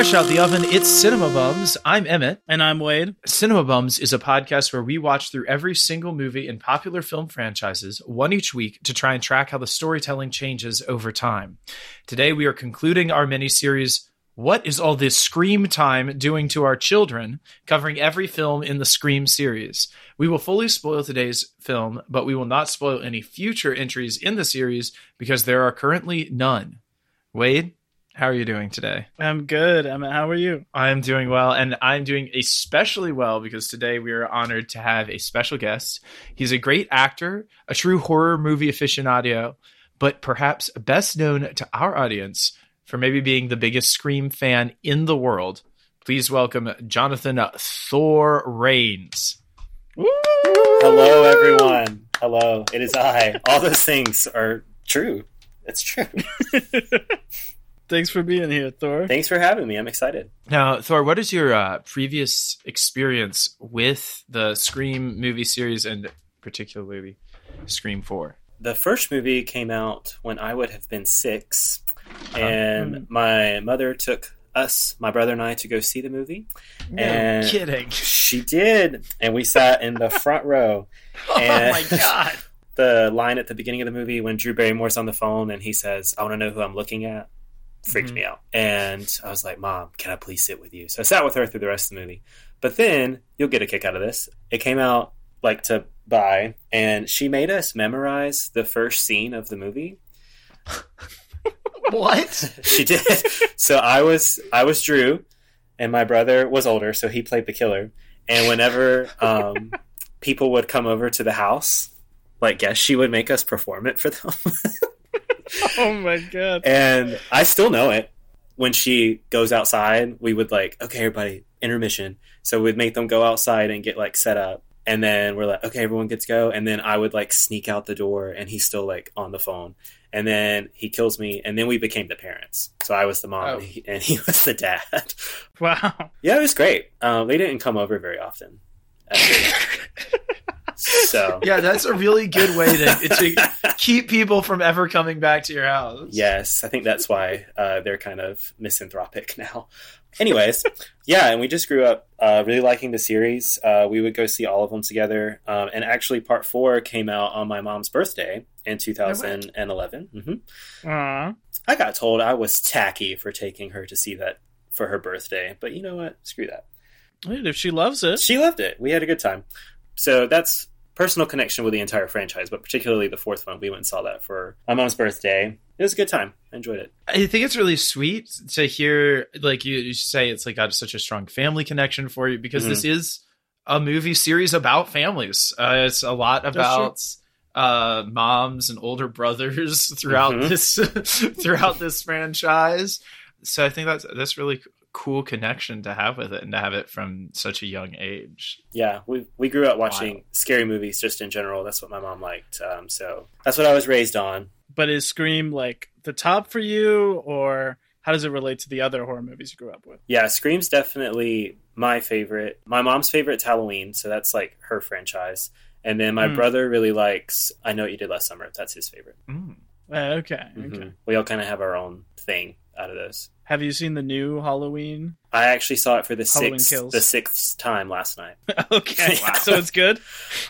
Fresh out the oven, it's Cinema Bums. I'm Emmett. And I'm Wade. Cinema Bums is a podcast where we watch through every single movie in popular film franchises, one each week, to try and track how the storytelling changes over time. Today, we are concluding our mini series, What is All This Scream Time Doing to Our Children? covering every film in the Scream series. We will fully spoil today's film, but we will not spoil any future entries in the series because there are currently none. Wade, how are you doing today? I'm good. Emmett, how are you? I'm doing well, and I'm doing especially well because today we are honored to have a special guest. He's a great actor, a true horror movie aficionado, but perhaps best known to our audience for maybe being the biggest Scream fan in the world. Please welcome Jonathan Thor Rains. Hello, everyone. Hello, it is I. All those things are true. It's true. Thanks for being here, Thor. Thanks for having me. I'm excited. Now, Thor, what is your uh, previous experience with the Scream movie series and particularly Scream 4? The first movie came out when I would have been six, and my mother took us, my brother and I, to go see the movie. No and kidding. She did, and we sat in the front row. And oh my god. The line at the beginning of the movie when Drew Barrymore's on the phone and he says, "I want to know who I'm looking at." Freaked Mhm. me out. And I was like, Mom, can I please sit with you? So I sat with her through the rest of the movie. But then you'll get a kick out of this. It came out like to buy, and she made us memorize the first scene of the movie. What? She did. so I was I was Drew, and my brother was older, so he played the killer. And whenever um, people would come over to the house, like guess she would make us perform it for them. Oh my god. And I still know it. When she goes outside, we would like, okay, everybody, intermission. So we'd make them go outside and get like set up. And then we're like, okay, everyone gets go. And then I would like sneak out the door and he's still like on the phone. And then he kills me. And then we became the parents. So I was the mom Oh. and, he, and he was the dad. Wow. yeah, it was great. Um, they didn't come over very often. actually. so. Yeah, that's a really good way to, to keep people from ever coming back to your house. Yes, I think that's why uh, they're kind of misanthropic now. Anyways, yeah, and we just grew up uh, really liking the series. Uh, we would go see all of them together. Um, and actually, part four came out on my mom's birthday in 2011. hmm Aw. I got told I was tacky for taking her to see that for her birthday, but you know what? Screw that. If she loves it. She loved it. We had a good time. So that's personal connection with the entire franchise, but particularly the fourth one. We went and saw that for my mom's birthday. It was a good time. I enjoyed it. I think it's really sweet to hear, like you, you say, it's like got such a strong family connection for you because this is a movie series about families. Uh, it's a lot about uh, moms and older brothers throughout Mhm. this throughout this franchise. So I think that's that's really cool connection to have with it and to have it from such a young age. Yeah, we we grew up watching Wow. scary movies just in general. That's what my mom liked. Um, so that's what I was raised on. But is Scream like the top for you, or how does it relate to the other horror movies you grew up with? Yeah, Scream's definitely my favorite. My mom's favorite's Halloween, so that's like her franchise. And then my Hmm. brother really likes I Know What You Did Last Summer. That's his favorite. Mm. Uh, okay, Mhm. okay. We all kind of have our own thing out of those. Have you seen the new Halloween? I actually saw it for the Halloween sixth Kills. the sixth time last night. okay, Wow. so it's good.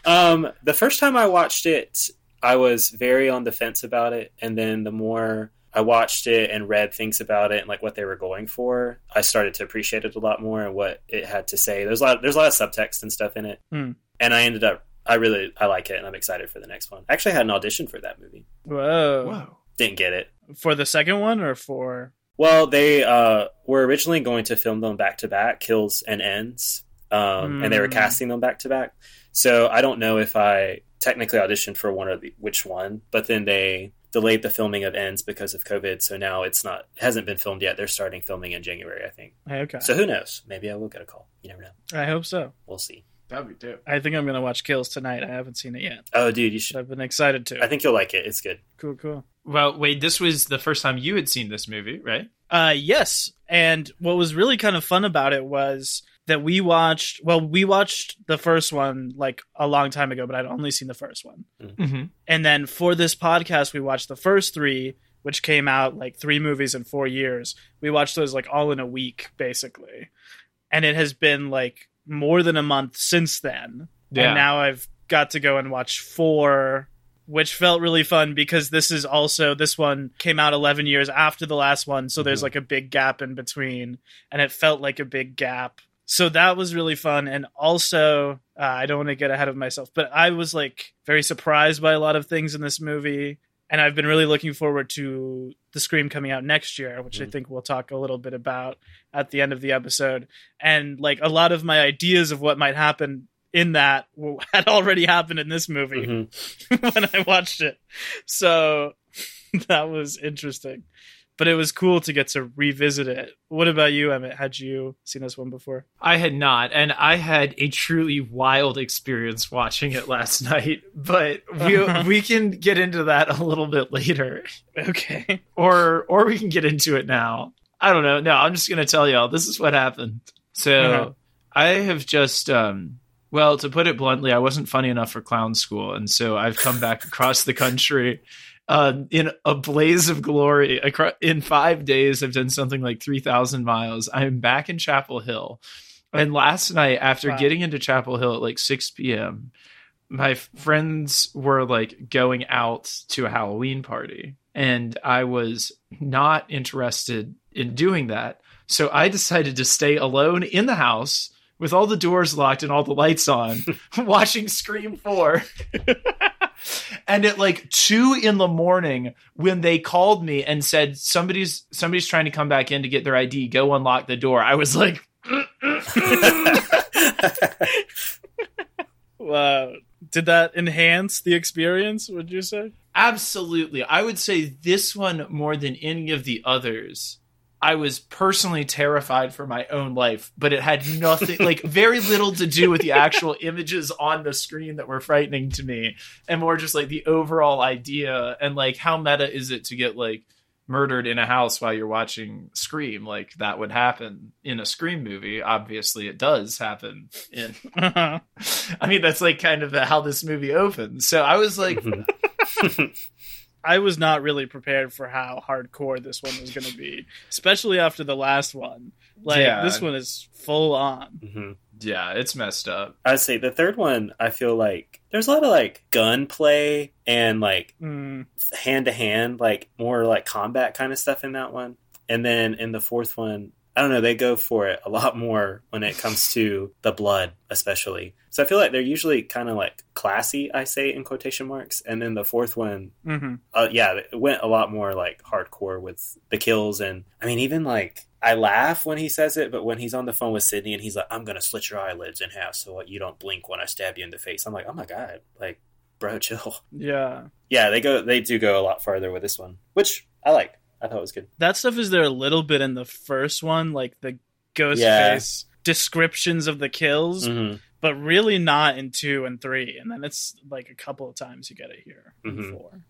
Um, the first time I watched it, I was very on the fence about it, and then the more I watched it and read things about it and like what they were going for, I started to appreciate it a lot more and what it had to say. There's a lot, there's a lot of subtext and stuff in it, Hmm. and I ended up, I really, I like it, and I'm excited for the next one. I actually had an audition for that movie, Whoa. Whoa. didn't get it. For the second one, or for? Well, they uh, were originally going to film them back to back, kills and ends, um, and they were Hmm. casting them back to back. So I don't know if I technically auditioned for one or the, which one, but then they delayed the filming of ends because of COVID. So now it's not it hasn't been filmed yet. They're starting filming in January, I think. Okay, So who knows? Maybe I will get a call. You never know. I hope so. We'll see. That'd be dope. I think I'm gonna watch Kills tonight. I haven't seen it yet. Oh, dude, you should. I've been excited to. I think you'll like it. It's good. cool, cool. Well, wait, this was the first time you had seen this movie, right? Uh, yes. And what was really kind of fun about it was that we watched, well, we watched the first one like a long time ago, but I'd only seen the first one. Mm-hmm. And then for this podcast, we watched the first three which came out like three movies in four years. We watched those like all in a week, basically. And it has been like more than a month since then. Yeah. And now I've got to go and watch four, which felt really fun because this is also, this one came out 11 years after the last one. So there's Mhm. like a big gap in between. And it felt like a big gap. So that was really fun. And also, uh, I don't want to get ahead of myself, but I was like very surprised by a lot of things in this movie. And I've been really looking forward to the Scream coming out next year, which I Mm. think we'll talk a little bit about at the end of the episode. And like a lot of my ideas of what might happen in that w- had already happened in this movie Mhm. when I watched it. So that was interesting. But it was cool to get to revisit it. What about you, Emmett? Had you seen this one before? I had not, and I had a truly wild experience watching it last night. But we we can get into that a little bit later, Okay. or or we can get into it now. I don't know. No, I'm just gonna tell y'all this is what happened. So Uh-huh. I have just um. Well, to put it bluntly, I wasn't funny enough for clown school, and so I've come back across the country um, in a blaze of glory. In five days, I've done something like 3,000 miles. I'm back in Chapel Hill. And last night, after Wow. getting into Chapel Hill at like 6 p.m., my friends were like going out to a Halloween party. And I was not interested in doing that. So I decided to stay alone in the house with all the doors locked and all the lights on, watching Scream 4. and at like two in the morning, when they called me and said somebody's somebody's trying to come back in to get their ID, go unlock the door. I was like, Wow. Did that enhance the experience, would you say? absolutely. I would say this one more than any of the others. I was personally terrified for my own life, but it had nothing, like very little to do with the actual images on the screen that were frightening to me, and more just like the overall idea and like how meta is it to get like murdered in a house while you're watching Scream? Like that would happen in a Scream movie. Obviously, it does happen in. I mean, that's like kind of how this movie opens. So I was like. I was not really prepared for how hardcore this one was going to be, especially after the last one. Like Yeah. this one is full on. Mhm. yeah, it's messed up. I'd say the third one, I feel like there's a lot of like gunplay and like hand to hand, like more like combat kind of stuff in that one. And then in the fourth one, I don't know, they go for it a lot more when it comes to the blood, especially. So I feel like they're usually kind of like classy, I say in quotation marks. And then the fourth one, hmm uh, yeah, it went a lot more like hardcore with the kills. And I mean, even like, I laugh when he says it, but when he's on the phone with Sidney and he's like, I'm going to slit your eyelids in half so you don't blink when I stab you in the face. I'm like, oh my God, like, bro, chill. Yeah. Yeah, they go, they do go a lot farther with this one, which I like. I thought it was good. That stuff is there a little bit in the first one, like the ghost Yeah. face descriptions of the kills, hmm but really not in two and three. And then it's like a couple of times you get it here in Mhm. four.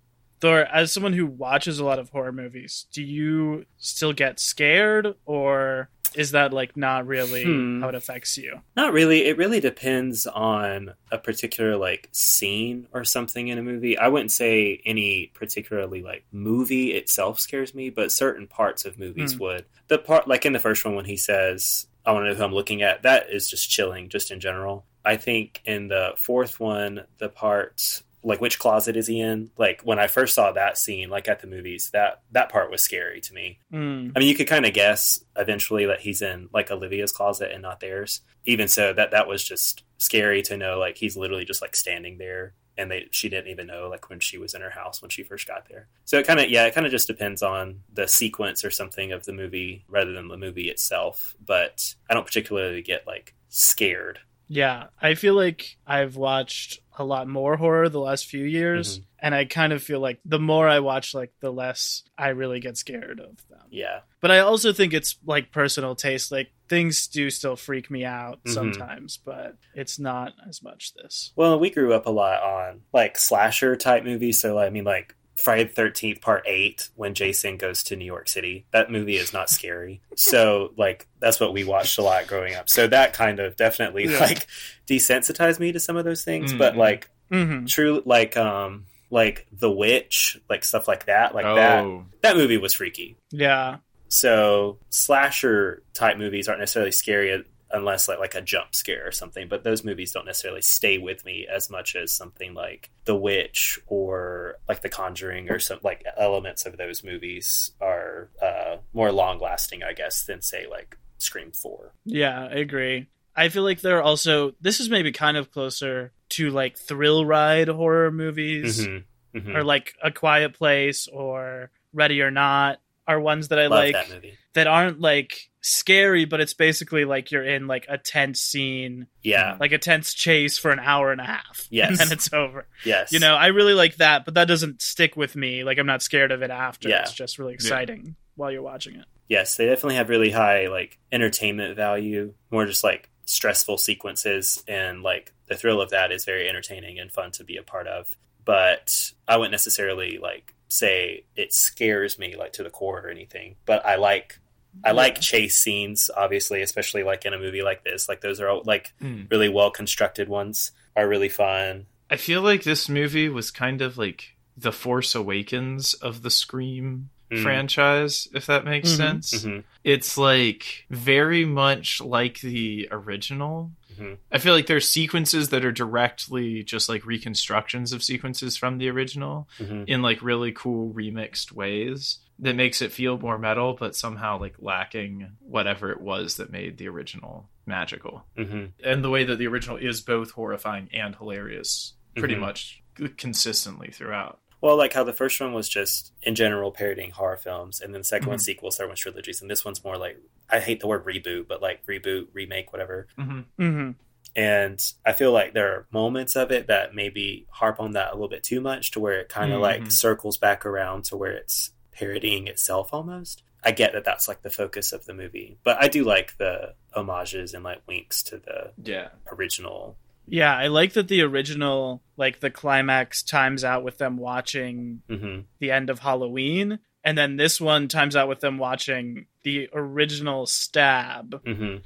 Thor, as someone who watches a lot of horror movies, do you still get scared or is that like not really Hmm. how it affects you? Not really. It really depends on a particular like scene or something in a movie. I wouldn't say any particularly like movie itself scares me, but certain parts of movies Hmm. would. The part like in the first one when he says, "I want to know who I'm looking at," that is just chilling, just in general. I think in the fourth one, the part like which closet is he in? Like when I first saw that scene, like at the movies, that that part was scary to me. Mm. I mean, you could kind of guess eventually that he's in like Olivia's closet and not theirs. Even so, that that was just scary to know. Like he's literally just like standing there, and they she didn't even know like when she was in her house when she first got there. So it kind of yeah, it kind of just depends on the sequence or something of the movie rather than the movie itself. But I don't particularly get like scared. Yeah, I feel like I've watched a lot more horror the last few years, Mhm. and I kind of feel like the more I watch, like the less I really get scared of them. Yeah, But I also think it's like personal taste. Like things do still freak me out Mhm. sometimes, but it's not as much this. Well, we grew up a lot on like slasher type movies. So, I mean, like Friday the 13th, part eight, when Jason goes to New York City. That movie is not scary. so, like, that's what we watched a lot growing up. So, that kind of definitely Yeah. like desensitized me to some of those things. Mm. But, like, Mm-hmm. true, like, um, like The Witch, like stuff like that, like that. oh, That movie was freaky. Yeah. So slasher type movies aren't necessarily scary unless like like a jump scare or something. But those movies don't necessarily stay with me as much as something like The Witch or like The Conjuring or some like elements of those movies are uh, more long lasting, I guess, than say like Scream Four. Yeah, I agree. I feel like they're also this is maybe kind of closer to like thrill ride horror movies Mm-hmm. Mm-hmm. or like A Quiet Place or Ready or Not are ones that I Love like that movie. that aren't like scary, but it's basically like you're in like a tense scene, Yeah. like a tense chase for an hour and a half. Yes. And then it's over. Yes. You know, I really like that, but that doesn't stick with me. Like I'm not scared of it after. Yeah. It's just really exciting while you're watching it. yes, they definitely have really high like entertainment value, more just like stressful sequences and like the thrill of that is very entertaining and fun to be a part of. But I wouldn't necessarily like say it scares me like to the core or anything. But I like I like chase scenes, obviously, especially like in a movie like this. Like those are all, like Hmm. really well constructed ones are really fun. I feel like this movie was kind of like the Force Awakens of the Scream Mm. franchise, if that makes Mhm. sense. hmm It's like very much like the original. Mhm. I feel like there's sequences that are directly just like reconstructions of sequences from the original hmm in like really cool remixed ways that makes it feel more metal but somehow like lacking whatever it was that made the original magical. hmm And the way that the original is both horrifying and hilarious pretty Mhm. much consistently throughout. Well, like how the first one was just in general parodying horror films, and then the 2nd one Mhm. sequels, third one's trilogies, and this one's more like I hate the word reboot, but like reboot, remake, whatever. Mm-hmm. hmm And I feel like there are moments of it that maybe harp on that a little bit too much, to where it kind of Mhm. like circles back around to where it's parodying itself almost. I get that that's like the focus of the movie, but I do like the homages and like winks to the Yeah. original. Yeah, I like that the original, like the climax, times out with them watching hmm the end of Halloween, and then this one times out with them watching the original stab, hmm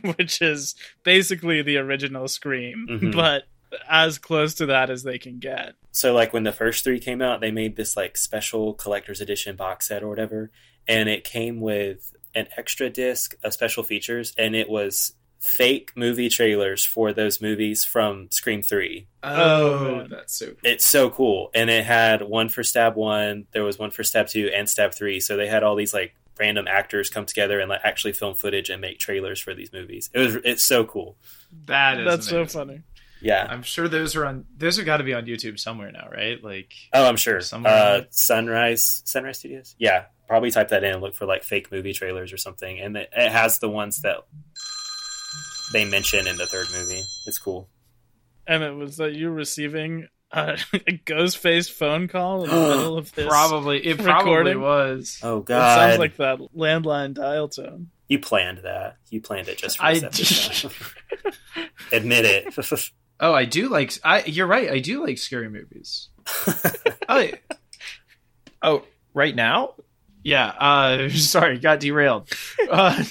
which is basically the original Scream, Mhm. but as close to that as they can get. So like when the first three came out, they made this like special collector's edition box set or whatever, and it came with an extra disc of special features, and it was fake movie trailers for those movies from Scream Three. Oh, man. that's so It's so cool, and it had one for Stab One, there was one for Stab Two, and Stab Three. So they had all these like random actors come together and like actually film footage and make trailers for these movies. It was it's so cool. That is That's so funny. Yeah. I'm sure those are on those have got to be on YouTube somewhere now, right? Like Oh, I'm sure. Somewhere Uh, on Sunrise, Sunrise Studios. Yeah, probably type that in and look for like fake movie trailers or something, and it, it has the ones that they mention in the third movie. It's cool. And it was that you receiving a, a ghost face phone call in the middle of this. probably it probably recording? was. Oh god. It sounds like that landline dial tone. you planned that. You planned it just for I this episode. Admit it. Oh, I do like I you're right. I do like scary movies. oh, oh, right now? Yeah, uh sorry, got derailed. Uh,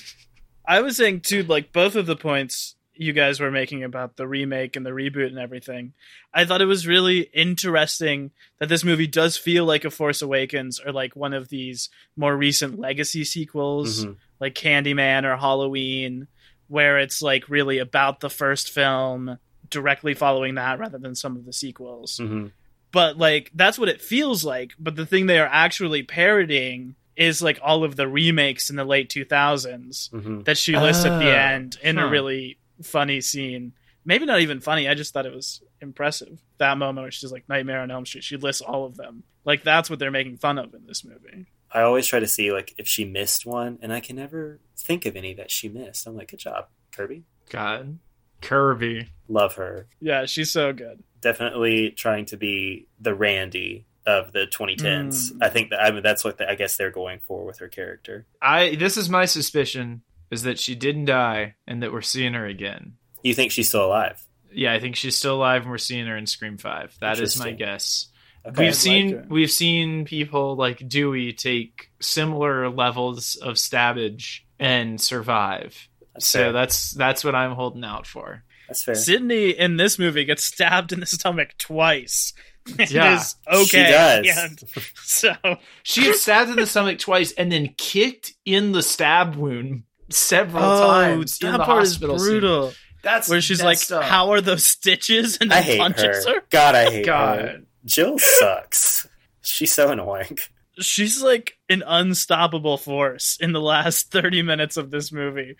I was saying too, like both of the points you guys were making about the remake and the reboot and everything. I thought it was really interesting that this movie does feel like a Force Awakens or like one of these more recent legacy sequels, Mhm. like Candyman or Halloween, where it's like really about the first film, directly following that rather than some of the sequels Mhm. but like that's what it feels like but the thing they are actually parodying is like all of the remakes in the late 2000s Mhm. that she lists at the Oh, end in a really funny scene maybe not even funny i just thought it was impressive that moment where she's like nightmare on elm street she lists all of them like that's what they're making fun of in this movie I always try to see like if she missed one, and I can never think of any that she missed. I'm like, good job, Kirby. God. Kirby. Love her. yeah she's so good definitely trying to be the Randy of the 2010s. Mm. I think that I mean that's what the, I guess they're going for with her character. I this is my suspicion is that she didn't die and that we're seeing her again. You think she's still alive? Yeah, I think she's still alive and we're seeing her in Scream 5. That is my guess. Okay. We've I'd seen like we've seen people like Dewey take similar levels of stabbage and survive. That's so fair. that's that's what I'm holding out for. That's fair. sidney in this movie gets stabbed in the stomach twice Yeah, is okay. she does. And so She gets stabbed in the stomach twice and then kicked in the stab wound several oh, times in the part is hospital. scene. brutal. That's Where she's like, messed up. "How are those stitches?" and I hate punches her. her. God, I hate her. God. Jill sucks. She's so annoying. She's like an unstoppable force in the last thirty minutes of this movie.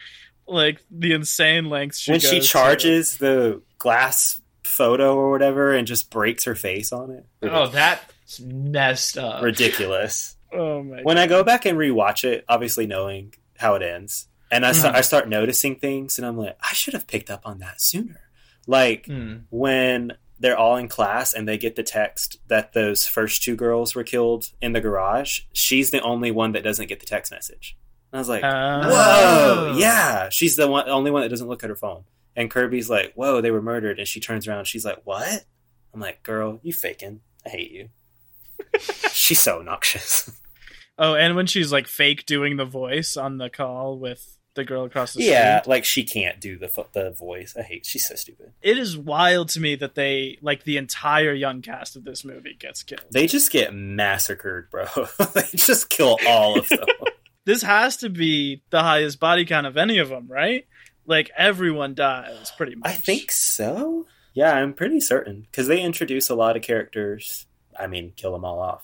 Like the insane lengths she when she goes to. charges the glass photo or whatever and just breaks her face on it. Oh, that's messed up. ridiculous. Oh my! When I go back and rewatch it, obviously knowing how it ends, and I, sta- Mhm. I start noticing things, and I'm like, I should have picked up on that sooner. Like Hmm. when they're all in class and they get the text that those first two girls were killed in the garage, she's the only one that doesn't get the text message. And I was like, Uh, whoa, Oh. yeah, she's the one, only one that doesn't look at her phone. And Kirby's like, whoa, they were murdered, and she turns around, she's like, what? I'm like, girl, you faking? I hate you. she's so obnoxious. oh, and when she's like fake doing the voice on the call with the girl across the yeah, street. like she can't do the the voice. I hate. She's so stupid. It is wild to me that they like the entire young cast of this movie gets killed. They just get massacred, bro. they just kill all of them. This has to be the highest body count of any of them, right? Like everyone dies pretty much. I think so. Yeah, I'm pretty certain because they introduce a lot of characters. I mean, kill them all off.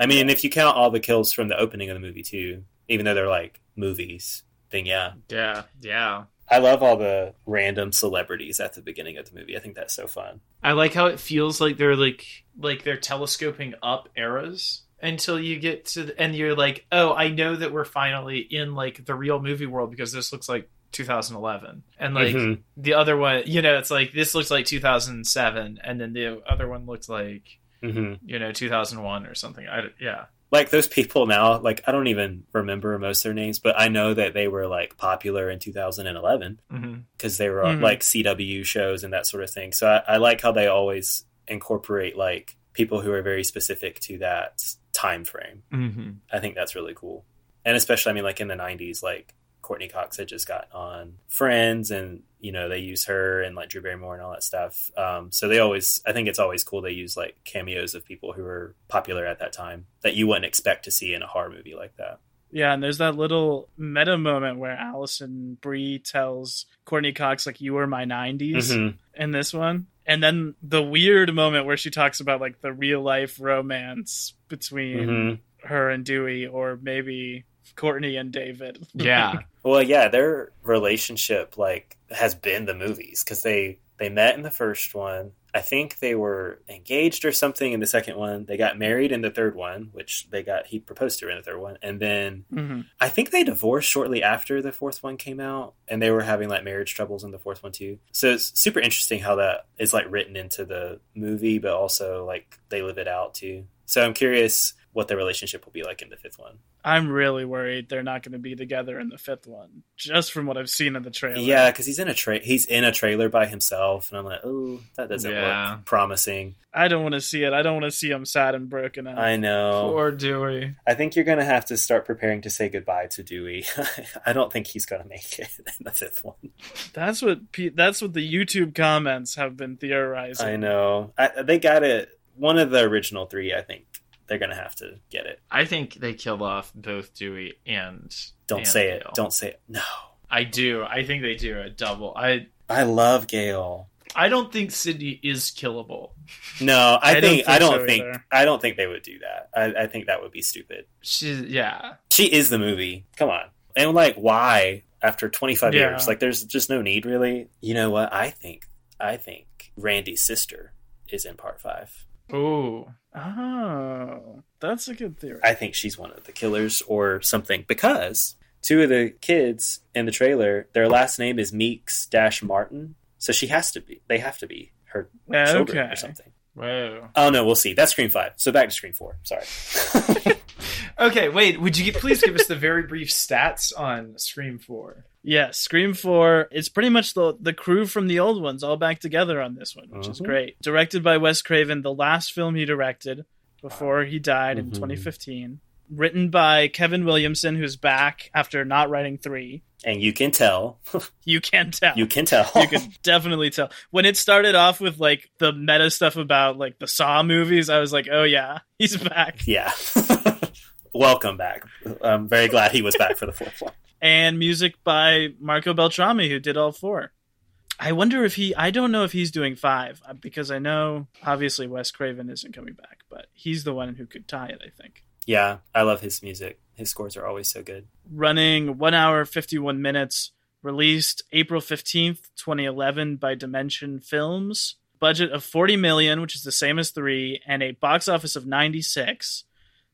I mean, if you count all the kills from the opening of the movie too, even though they're like movies, then yeah. Yeah, yeah. I love all the random celebrities at the beginning of the movie. I think that's so fun. I like how it feels like they're like like they're telescoping up eras until you get to the, and you're like, "Oh, I know that we're finally in like the real movie world because this looks like 2011." And like Mhm. the other one, you know, it's like this looks like 2007 and then the other one looks like, hmm you know, 2001 or something. I yeah. Like those people now, like I don't even remember most of their names, but I know that they were like popular in 2011 Mhm. because they were Mhm. like CW shows and that sort of thing. So I, I like how they always incorporate like people who are very specific to that time frame. Mhm. I think that's really cool. And especially, I mean, like in the 90s, like Courteney Cox had just got on Friends and, you know, they use her and like Drew Barrymore and all that stuff. Um, so they always, I think it's always cool they use like cameos of people who were popular at that time that you wouldn't expect to see in a horror movie like that. Yeah, and there's that little meta moment where Alison Brie tells Courteney Cox like you were my 90s Mhm. in this one. And then the weird moment where she talks about like the real life romance between Mhm. her and Dewey or maybe Courteney and David. Yeah. Well, yeah, their relationship like has been the movies because they they met in the first one. I think they were engaged or something in the second one. They got married in the third one, which they got he proposed to her in the third one, and then Mhm. I think they divorced shortly after the fourth one came out, and they were having like marriage troubles in the fourth one too. So it's super interesting how that is like written into the movie, but also like they live it out too. So I'm curious what their relationship will be like in the fifth one. I'm really worried they're not going to be together in the fifth one, just from what I've seen in the trailer. Yeah, because he's in a tra- he's in a trailer by himself, and I'm like, oh, that doesn't Yeah. look promising. I don't want to see it. I don't want to see him sad and broken up. I know. Poor Dewey. I think you're gonna have to start preparing to say goodbye to Dewey. I don't think he's gonna make it in the fifth one. That's what pe- that's what the YouTube comments have been theorizing. I know. I, they got it. One of the original three, I think they're gonna have to get it. I think they killed off both Dewey and Don't and say it. Don't say it. No. I do. I think they do a double. I I love Gale. I don't think Sidney is killable. No, I, I think, think I don't so think either. I don't think they would do that. I, I think that would be stupid. She's yeah. She is the movie. Come on. And like why after 25 Yeah. years? Like there's just no need really. You know what? I think I think Randy's sister is in part 5. Oh. Oh, that's a good theory. I think she's one of the killers or something because two of the kids in the trailer, their last name is Meeks Dash Martin, so she has to be. They have to be her Yeah, children or something. Whoa. Oh no, we'll see. That's Scream Five. So back to Scream Four. Sorry. Okay, wait. Would you please give us the very brief stats on Scream Four? Yeah, Scream 4, it's pretty much the the crew from the old ones all back together on this one, which is Mhm. great. Directed by Wes Craven, the last film he directed before he died in Mhm. 2015. Written by Kevin Williamson, who's back after not writing 3. And you can tell. You can tell. You can tell. you can definitely tell when it started off with like the meta stuff about like the Saw movies. I was like, oh yeah, he's back. yeah. Welcome back. I'm very glad he was back for the fourth one. And music by Marco Beltrami, who did all four. I wonder if he. I don't know if he's doing five uh, because I know obviously Wes Craven isn't coming back, but he's the one who could tie it. I think. Yeah, I love his music. His scores are always so good. running one hour 51 minutes released april 15th 2011 by dimension films. Budget of 40 million which is the same as 3 and a box office of 96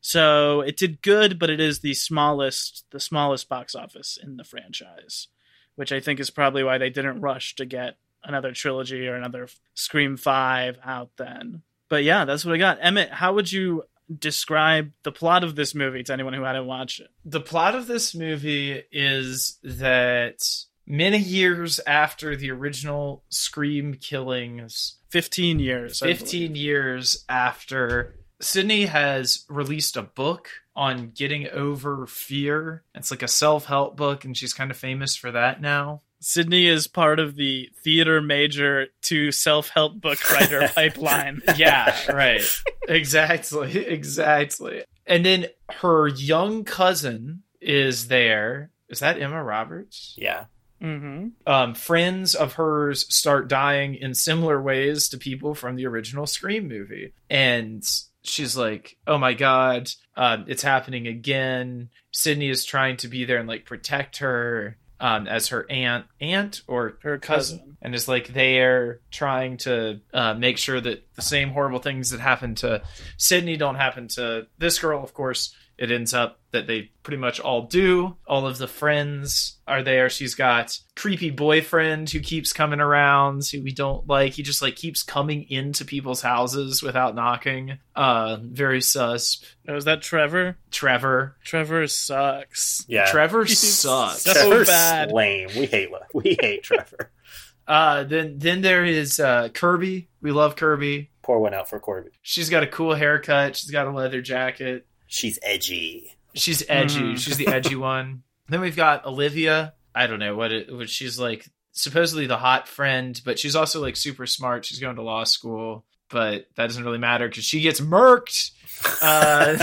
so it did good but it is the smallest the smallest box office in the franchise which i think is probably why they didn't rush to get another trilogy or another scream 5 out then. But yeah that's what i got. Emmett how would you describe the plot of this movie to anyone who hadn't watched it the plot of this movie is that many years after the original Scream killings, 15 years. 15 years after, Sidney has released a book on getting over fear. It's like a self help book, and she's kind of famous for that now. Sidney is part of the theater major to self help book writer pipeline. Yeah, right. Exactly. Exactly. And then her young cousin is there. Is that Emma Roberts? Yeah. hmm um, friends of hers start dying in similar ways to people from the original Scream movie. And she's like, oh my God, um, it's happening again. Sidney is trying to be there and like protect her um, as her aunt, aunt or Her cousin. and is like they're trying to uh, make sure that the same horrible things that happened to Sidney don't happen to this girl. Of course, it ends up that they pretty much all do. All of the friends are there. She's got creepy boyfriend who keeps coming around, who we don't like. He just like keeps coming into people's houses without knocking. Uh, very sus. Oh, is that Trevor? Trevor. Trevor sucks. Yeah. Trevor He's sucks. so Trevor's bad. lame. We hate we hate Trevor. Uh, then then there is uh, Kirby. We love Kirby. Pour one out for Corbin. She's got a cool haircut. She's got a leather jacket. She's edgy. She's edgy. Mhm. She's the edgy one. Then we've got Olivia. I don't know what it. What she's like. Supposedly the hot friend, but she's also like super smart. She's going to law school, but that doesn't really matter because she gets murked. Uh,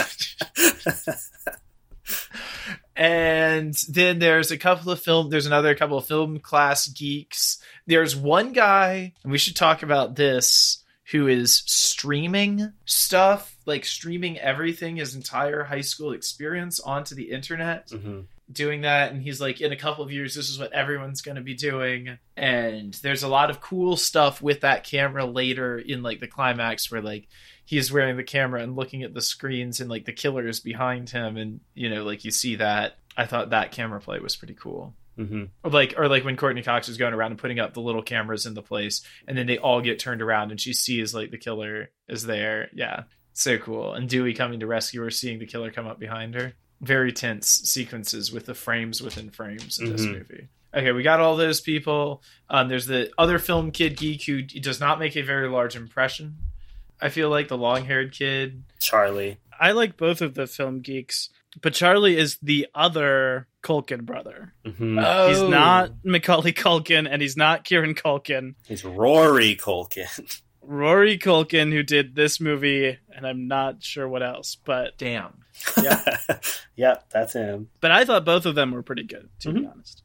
and then there's a couple of film. There's another couple of film class geeks. There's one guy, and we should talk about this, who is streaming stuff, like streaming everything, his entire high school experience onto the internet Mhm. doing that and he's like in a couple of years this is what everyone's going to be doing. And there's a lot of cool stuff with that camera later in like the climax where like he's wearing the camera and looking at the screens and like the killer is behind him and you know like you see that. I thought that camera play was pretty cool. Mhm. or like or like when courteney cox is going around and putting up the little cameras in the place and then they all get turned around and she sees like the killer is there. Yeah so cool and dewey coming to rescue her seeing the killer come up behind her very tense sequences with the frames within frames in this Mhm. movie okay we got all those people um, there's the other film kid geek who does not make a very large impression i feel like the long-haired kid Charlie. I like both of the film geeks, but Charlie is the other Culkin brother. Mhm. oh He's not Macaulay Culkin and he's not Kieran Culkin. He's Rory Culkin. Rory Culkin, who did this movie, and I'm not sure what else, but damn. Yeah. yep, that's him. but I thought both of them were pretty good, to be honest.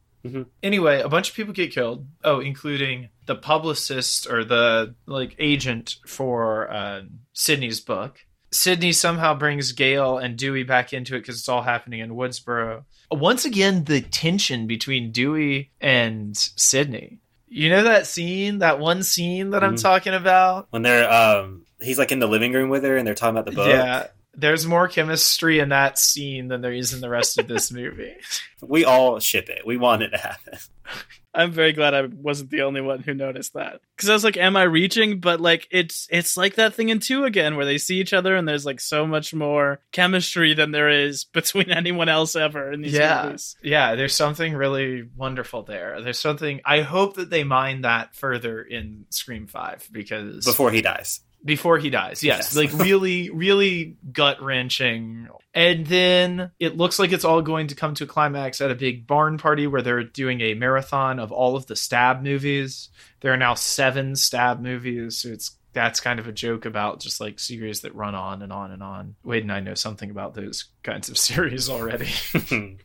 anyway a bunch of people get killed. Oh including the publicist or the like agent for uh, sidney's book. Sidney somehow brings gale and dewey back into it because it's all happening in woodsboro. Once again the tension between dewey and sidney you know that scene that one scene that i'm Mhm. talking about When they're um he's like in the living room with her and they're talking about the book. yeah there's more chemistry in that scene than there is in the rest of this movie We all ship it. We want it to happen. I'm very glad I wasn't the only one who noticed that. Because I was like, "Am I reaching?" But like, it's it's like that thing in two again, where they see each other and there's like so much more chemistry than there is between anyone else ever in these yeah movies. yeah there's something really wonderful there there's something i hope that they mine that further in scream 5 because Before he dies. Before he dies. Yes, Yes. like really, really gut wrenching. And then it looks like it's all going to come to a climax at a big barn party where they're doing a marathon of all of the stab movies. There are now seven stab movies, so it's that's kind of a joke about just like series that run on and on and on. Wade and I know something about those kinds of series already.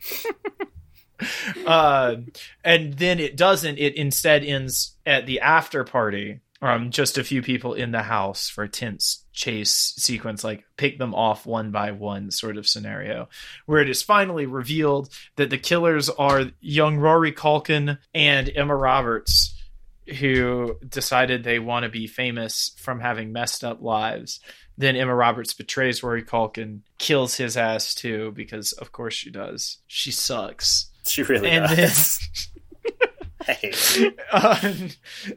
uh, and then it doesn't. It instead ends at the after party. Um, just a few people in the house for a tense chase sequence, like pick them off one by one sort of scenario, where it is finally revealed that the killers are young Rory Culkin and Emma Roberts, who decided they want to be famous from having messed up lives. Then Emma Roberts betrays Rory Culkin, kills his ass too, because of course she does. She sucks. she really And does. Her. Um,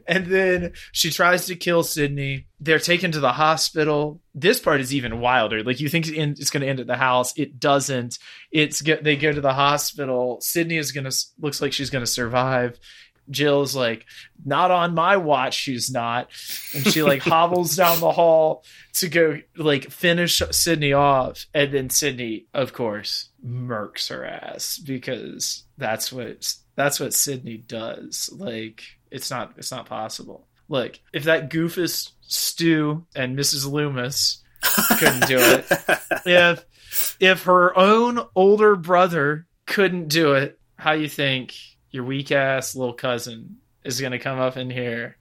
and then she tries to kill Sidney. They're taken to the hospital. This part is even wilder. Like you think it's going to end at the house, it doesn't. It's they go to the hospital. Sidney is going to looks like she's going to survive. Jill's like, not on my watch. She's not, and she like hobbles down the hall to go like finish Sidney off, and then Sydney, of course, murks her ass because that's what that's what Sidney does. Like it's not it's not possible. Look, if that goofus Stu and Mrs. Loomis couldn't do it, if if her own older brother couldn't do it, how you think your weak ass little cousin is gonna come up in here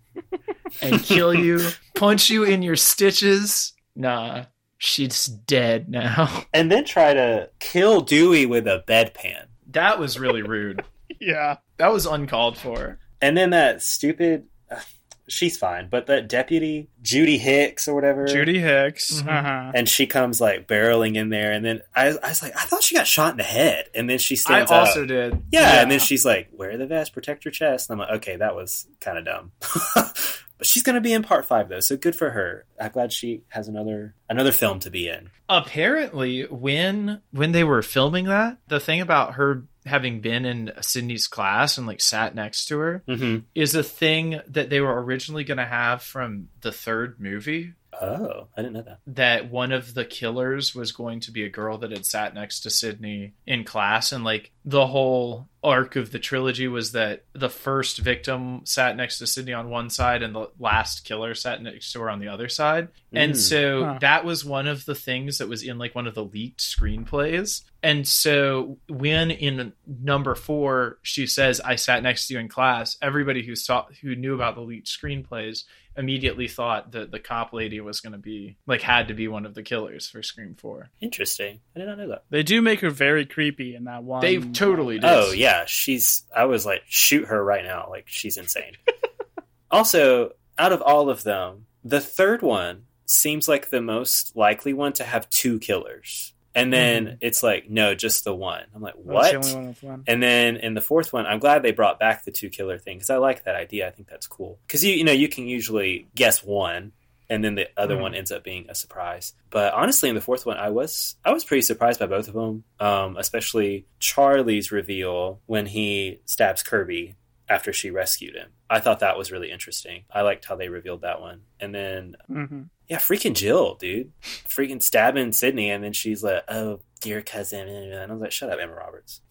and kill you, punch you in your stitches? Nah, she's dead now. and then try to kill Dewey with a bedpan. That was really rude. Yeah. That was uncalled for. And then that stupid. uh, she's fine, but that deputy Judy Hicks or whatever, Judy Hicks. Mhm. Uh-huh. and she comes like barreling in there, and then I, I was like, I thought she got shot in the head, and then she stands. I stands also up. did. Yeah, and then she's like, "Wear the vest, protect your chest." And I'm like, "Okay, that was kind of dumb." but she's gonna be in part five though, so good for her. I'm glad she has another another film to be in. apparently when when they were filming that the thing about her having been in sidney's class and like sat next to her Mm-hmm. is a thing that they were originally going to have from the third movie Oh, I didn't know that. that one of the killers was going to be a girl that had sat next to Sidney in class and like the whole arc of the trilogy was that the first victim sat next to Sidney on one side and the last killer sat next to her on the other side. And Mm. so Huh. that was one of the things that was in like one of the leaked screenplays. And so when in number 4 she says I sat next to you in class, everybody who saw who knew about the leaked screenplays immediately thought that the cop lady was going to be like had to be one of the killers for Scream 4. Interesting. I did not know that. They do make her very creepy in that one. They totally did. Oh yeah, she's. I was like, shoot her right now. Like she's insane. also, out of all of them, the third one seems like the most likely one to have two killers, and then it's like, no, just the one. I'm like, what? the one. And then in the fourth one, I'm glad they brought back the two killer thing because I like that idea. I think that's cool because you you know you can usually guess one, and then the other Mhm. one ends up being a surprise. But honestly, in the fourth one, I was I was pretty surprised by both of them, um, especially Charlie's reveal when he stabs Kirby after she rescued him. I thought that was really interesting. I liked how they revealed that one, and then hmm yeah, freaking Jill, dude. Freaking stabbing Sidney, and then she's like, oh, dear cousin. And I was like, shut up, Emma Roberts.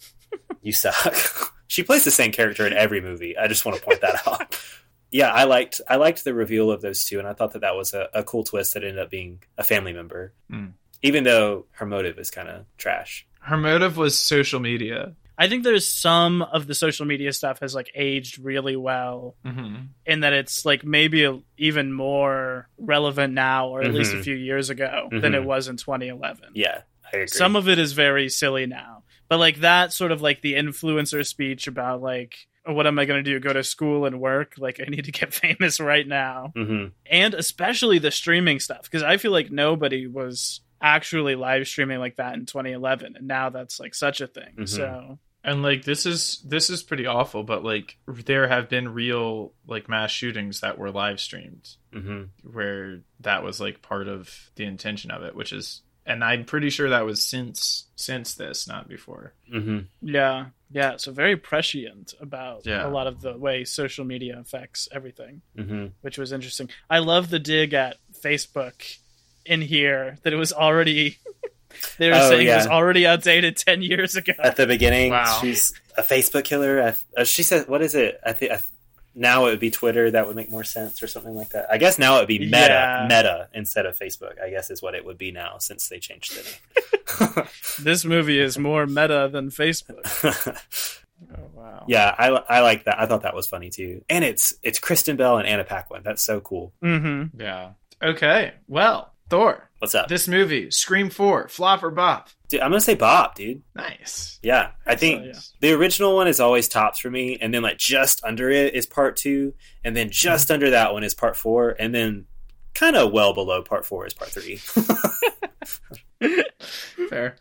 You suck. she plays the same character in every movie. I just want to point that out. Yeah, I liked I liked the reveal of those two, and I thought that that was a, a cool twist that ended up being a family member, Hmm. even though her motive is kind of trash. Her motive was social media. I think there's some of the social media stuff has like aged really well Mm-hmm. in that it's like maybe a, even more relevant now or at least a Mhm. few years ago than Mhm. it was in 2011. Yeah, I agree. Some of it is very silly now. But like that sort of like the influencer speech about like what am I going to do go to school and work like I need to get famous right now. hmm And especially the streaming stuff because I feel like nobody was actually live streaming like that in 2011 and now that's like such a thing. Mhm. So And like this is this is pretty awful, but like there have been real like mass shootings that were live streamed hmm where that was like part of the intention of it, which is and I'm pretty sure that was since since this, not before. hmm Yeah, yeah. So very prescient about Yeah. a lot of the way social media affects everything, hmm which was interesting. I love the dig at Facebook in here that it was already. they were Oh, saying it was already outdated ten years ago. At the beginning, Wow. she's a Facebook killer. I, uh, she said, "What is it?" I think I, now it would be Twitter. That would make more sense, or something like that. I guess now it would be Meta, Yeah. Meta instead of Facebook. I guess is what it would be now since they changed it. This movie is more meta than Facebook. Oh wow. yeah, I, I like that. I thought that was funny too. And it's it's Kristen Bell and Anna Paquin. That's so cool. Mm-hmm. Yeah. Okay. Well, Thor. What's up? This movie, Scream Four, flop or bop? Dude, I'm gonna say bop, dude. Nice. Yeah, I think So, yeah. the original one is always tops for me, and then like just under it is part two, and then mm-hmm. just under that one is part four, and then kind of well below part four is part three. Fair.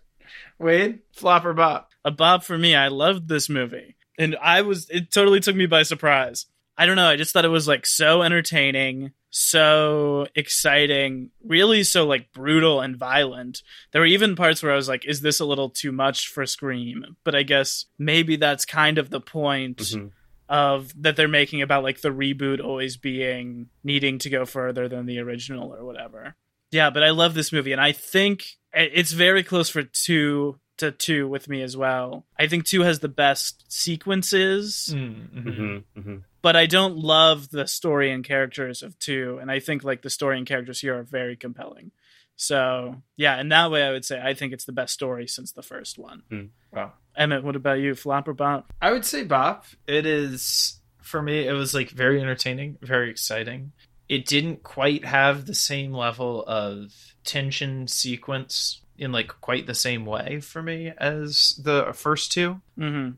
Wade, flop or bop? a bop for me. I loved this movie, and I was it totally took me by surprise. I don't know. I just thought it was like so entertaining, so exciting, really so like brutal and violent. There were even parts where I was like, "Is this a little too much for Scream?" But I guess maybe that's kind of the point Mhm. of that they're making about like the reboot always being needing to go further than the original or whatever. Yeah, but I love this movie, and I think it's very close for two to two with me as well. I think two has the best sequences, Mm-hmm. hmm hmm but I don't love the story and characters of two, and I think like the story and characters here are very compelling. So yeah, in that way, I would say I think it's the best story since the first one. Wow. Emmett, what about you? Flop or bop? I would say bop. It is for me. It was like very entertaining, very exciting. It didn't quite have the same level of tension sequence in like quite the same way for me as the first two hmm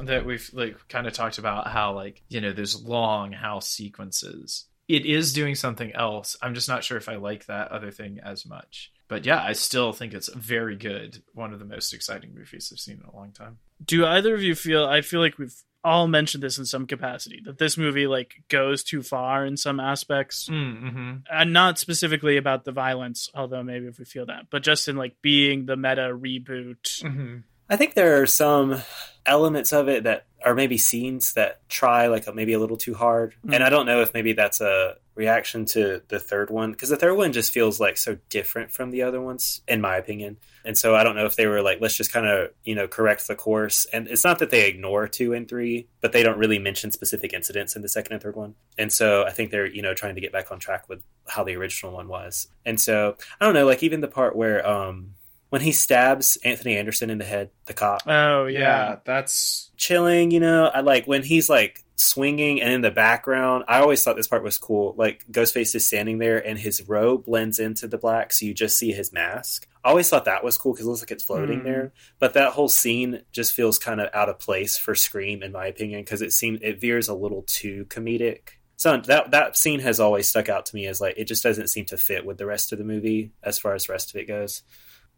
that we've like kind of talked about how like you know there's long house sequences it is doing something else i'm just not sure if i like that other thing as much but yeah i still think it's very good one of the most exciting movies i've seen in a long time Do either of you feel? I feel like we've all mentioned this in some capacity that this movie like goes too far in some aspects, mm-hmm. and not specifically about the violence. Although maybe if we feel that, but just in like being the meta reboot. Mm-hmm. I think there are some elements of it that are maybe scenes that try like maybe a little too hard, Mm. and I don't know if maybe that's a reaction to the third one because the third one just feels like so different from the other ones, in my opinion. And so I don't know if they were like, let's just kind of you know correct the course. And it's not that they ignore two and three, but they don't really mention specific incidents in the second and third one. And so I think they're you know trying to get back on track with how the original one was. And so I don't know, like even the part where um when he stabs Anthony Anderson in the head, the cop Oh yeah. yeah, that's chilling, you know. I like when he's like swinging and in the background. I always thought this part was cool. Like Ghostface is standing there and his robe blends into the black, so you just see his mask. I always thought that was cool because it looks like it's floating Mhm. there. But that whole scene just feels kind of out of place for Scream, in my opinion, because it seems it veers a little too comedic. So that that scene has always stuck out to me as like it just doesn't seem to fit with the rest of the movie as far as the rest of it goes.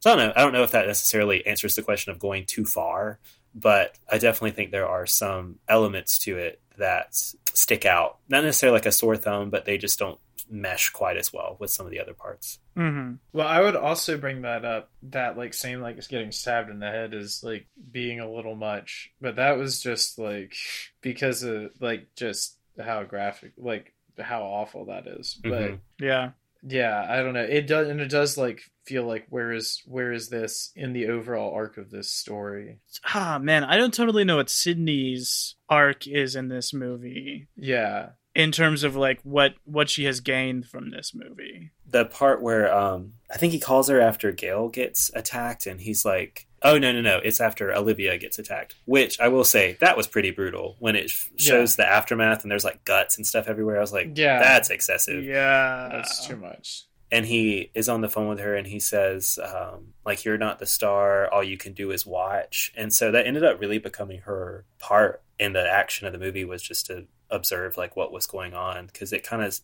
So I don't know. I don't know if that necessarily answers the question of going too far, but I definitely think there are some elements to it that stick out. Not necessarily like a sore thumb, but they just don't mesh quite as well with some of the other parts. hmm well i would also bring that up that like same like getting stabbed in the head is like being a little much but that was just like because of like just how graphic like how awful that is but Mhm. yeah. Yeah i don't know. It does and it does like feel like where is where is this in the overall arc of this story? Ah man, I don't totally know what Sidney's arc is in this movie. Yeah. In terms of like what what she has gained from this movie. The part where um, I think he calls her after Gale gets attacked, and he's like, "Oh no, no, no! It's after Olivia gets attacked." Which I will say that was pretty brutal when it sh- shows the aftermath and there's like guts and stuff everywhere. I was like, Yeah. that's excessive." Yeah, that's too much and he is on the phone with her and he says um, like you're not the star all you can do is watch and so that ended up really becoming her part in the action of the movie was just to observe like what was going on because it kind of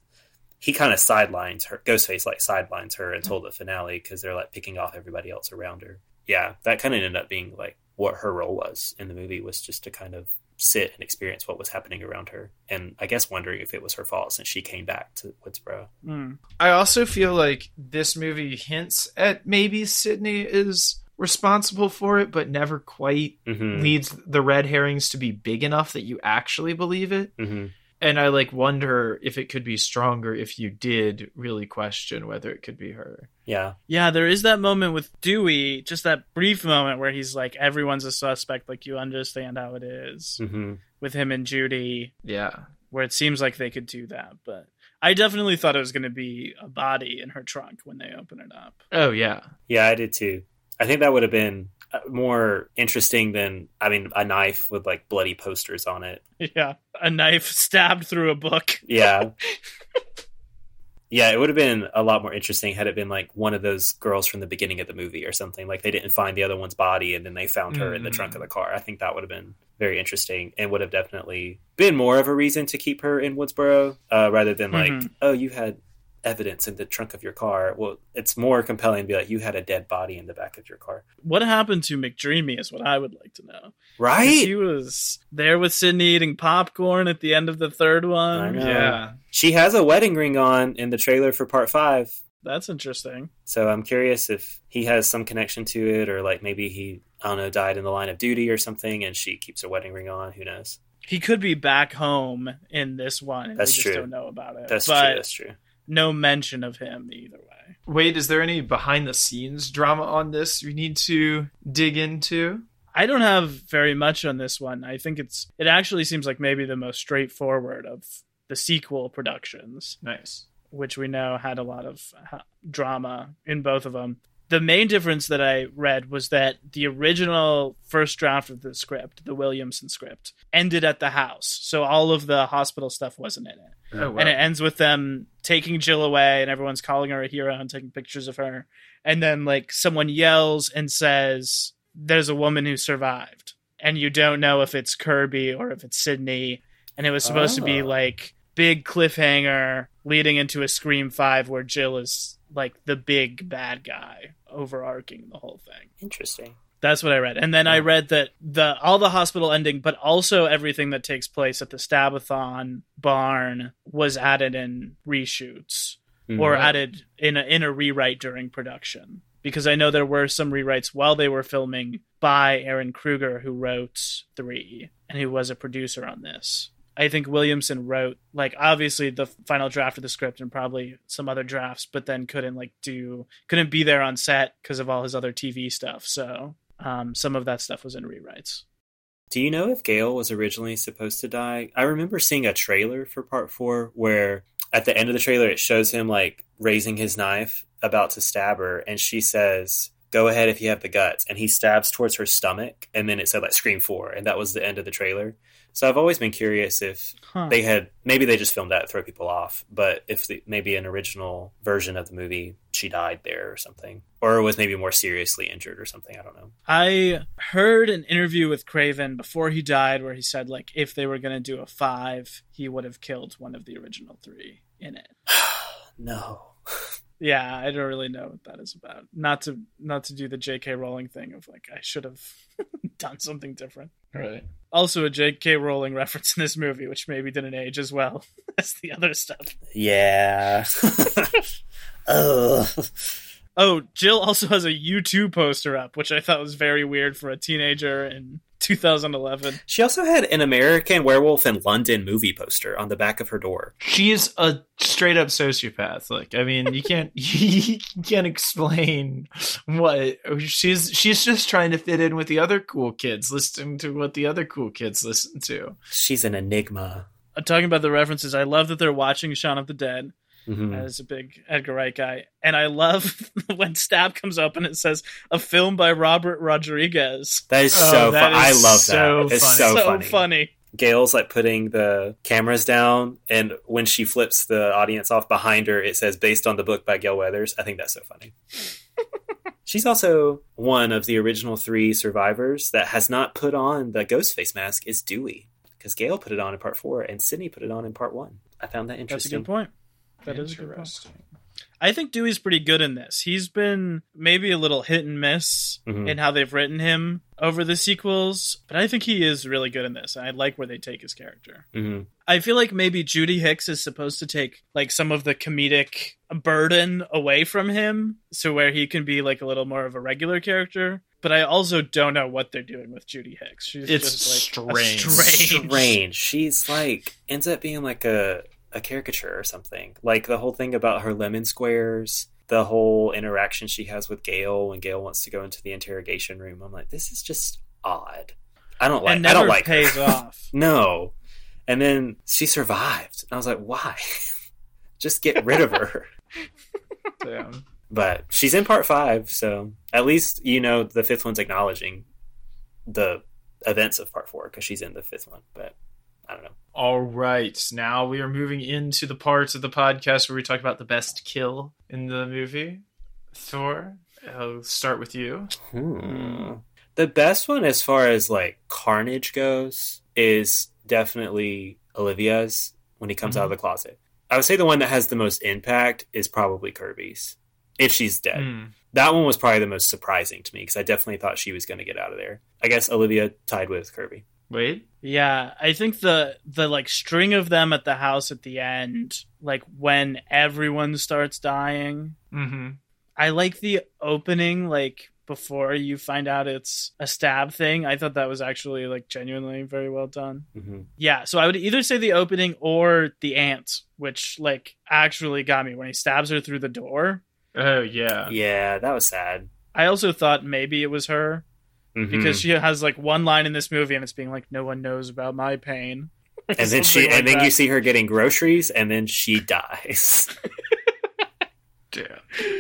he kind of sidelines her ghostface like sidelines her until the finale because they're like picking off everybody else around her yeah that kind of ended up being like what her role was in the movie was just to kind of sit and experience what was happening around her. And I guess wondering if it was her fault since she came back to Woodsboro. Mm. I also feel like this movie hints at maybe Sidney is responsible for it, but never quite hmm leads the red herrings to be big enough that you actually believe it. hmm And I like wonder if it could be stronger if you did really question whether it could be her. Yeah. Yeah, there is that moment with Dewey, just that brief moment where he's like, everyone's a suspect, like you understand how it is hmm with him and Judy, Yeah. where it seems like they could do that. But I definitely thought it was going to be a body in her trunk when they open it up. Oh yeah. Yeah, I did too. I think that would have been more interesting than, I mean, a knife with like bloody posters on it. Yeah, a knife stabbed through a book. Yeah. yeah, it would have been a lot more interesting had it been like one of those girls from the beginning of the movie or something. Like they didn't find the other one's body and then they found her in the trunk of the car. I think that would have been very interesting and would have definitely been more of a reason to keep her in Woodsboro uh, rather than like, Mhm. oh, you had evidence in the trunk of your car. Well, it's more compelling to be like, you had a dead body in the back of your car. What happened to McDreamy is what I would like to know. Right? He was there with Sidney eating popcorn at the end of the third I one. know. Yeah. She has a wedding ring on in the trailer for part five. That's interesting. So I'm curious if he has some connection to it, or like maybe he, I don't know, died in the line of duty or something, and she keeps her wedding ring on. Who knows? He could be back home in this one, and That's we just true. don't know about it. That's but true. That's true. No mention of him either way. Wait, is there any behind the scenes drama on this we need to dig into? I don't have very much on this one. I think it's it actually seems like maybe the most straightforward of the sequel productions, Nice. which we know had a lot of drama in both of them. The main difference that I read was that the original first draft of the script, the Williamson script, ended at the house. So all of the hospital stuff wasn't in it. Oh, wow. and it ends with them taking Jill away, and everyone's calling her a hero and taking pictures of her. And then like someone yells and says, "There's a woman who survived," and you don't know if it's Kirby or if it's Sidney. And it was supposed to be Oh. like big cliffhanger leading into a Scream Five where Jill is like the big bad guy overarching the whole thing. Interesting. That's what I read. And then I read that the all the hospital ending, but also everything that takes place at the Stabathon barn was added in reshoots Mhm. or added in a in a rewrite during production. Because I know there were some rewrites while they were filming by Ehren Kruger, who wrote three and who was a producer on this. I think Williamson wrote like obviously the final draft of the script and probably some other drafts, but then couldn't like do couldn't be there on set because of all his other TV stuff. So um, some of that stuff was in rewrites. Do you know if Gale was originally supposed to die? I remember seeing a trailer for part four where at the end of the trailer it shows him like raising his knife about to stab her, and she says, Go ahead if you have the guts. And he stabs towards her stomach, and then it said like Scream 4, and that was the end of the trailer. So I've always been curious if Huh. they had maybe they just filmed that to throw people off, but if the, maybe an original version of the movie she died there or something, or was maybe more seriously injured or something. I don't know. I heard an interview with Craven before he died where he said like if they were going to do a 5, he would have killed one of the original 3 in it. no. Yeah, I don't really know what that is about. Not to not to do the J.K. Rowling thing of like I should have done something different. Right. Also, a J.K. Rowling reference in this movie, which maybe didn't age as well as the other stuff. Yeah. Ugh. Oh, Jill also has a U2 poster up, which I thought was very weird for a teenager in 2011. She also had an American Werewolf in London movie poster on the back of her door. She's a straight up sociopath. Like, I mean, you can't you can't explain what she's she's just trying to fit in with the other cool kids, listening to what the other cool kids listen to. She's an enigma. Uh, talking about the references, I love that they're watching Shaun of the Dead. Mhm. as a big Edgar Wright guy. And I love when Stab comes up and it says a film by Robert Rodriguez. That is Oh, so that fun. I love so that. It's funny. so, so funny. funny. Gale's like putting the cameras down, and when she flips the audience off behind her, it says based on the book by Gale Weathers. I think that's so funny. She's also one of the original three survivors that has not put on the ghost face mask. Is Dewey because Gale put it on in part four and Sidney put it on in part one. I found that interesting. That's a interesting. good point. That is a good point. Interesting. I think Dewey's pretty good in this. He's been maybe a little hit and miss Mhm. in how they've written him over the sequels, but I think he is really good in this. and I like where they take his character. hmm I feel like maybe Judy Hicks is supposed to take like some of the comedic burden away from him, so where he can be like a little more of a regular character. But I also don't know what they're doing with Judy Hicks. She's It's just like a strange. strange. Strange. She's like ends up being like a a caricature or something. Like the whole thing about her lemon squares, the whole interaction she has with Gale when Gale wants to go into the interrogation room. I'm like, this is just odd. I don't like. and I never don't like pays her. off. No. And then she survived. I was like, why? Just get rid of her. Damn. But she's in part five, so at least you know the fifth one's acknowledging the events of part four because she's in the fifth one. But I don't know. All right, now we are moving into the parts of the podcast where we talk about the best kill in the movie. Thor, I'll start with you. Hmm. The best one, as far as like carnage goes, is definitely Olivia's when he comes out of the closet. I would say the one that has the most impact is probably Kirby's, if she's dead. Hmm. That one was probably the most surprising to me because I definitely thought she was going to get out of there. I guess Olivia tied with Kirby. Wait, Yeah, I think the the like string of them at the house at the end, like when everyone starts dying. mm-hmm. I like the opening, like before you find out it's a stab thing. I thought that was actually like genuinely very well done. hmm Yeah, so I would either say the opening or the aunt, which like actually got me when he stabs her through the door. Oh yeah, Yeah, that was sad I also thought maybe it was her Mhm. because she has like one line in this movie and it's being like, "No one knows about my pain." and then she like and then that. you see her getting groceries and then she dies. Damn.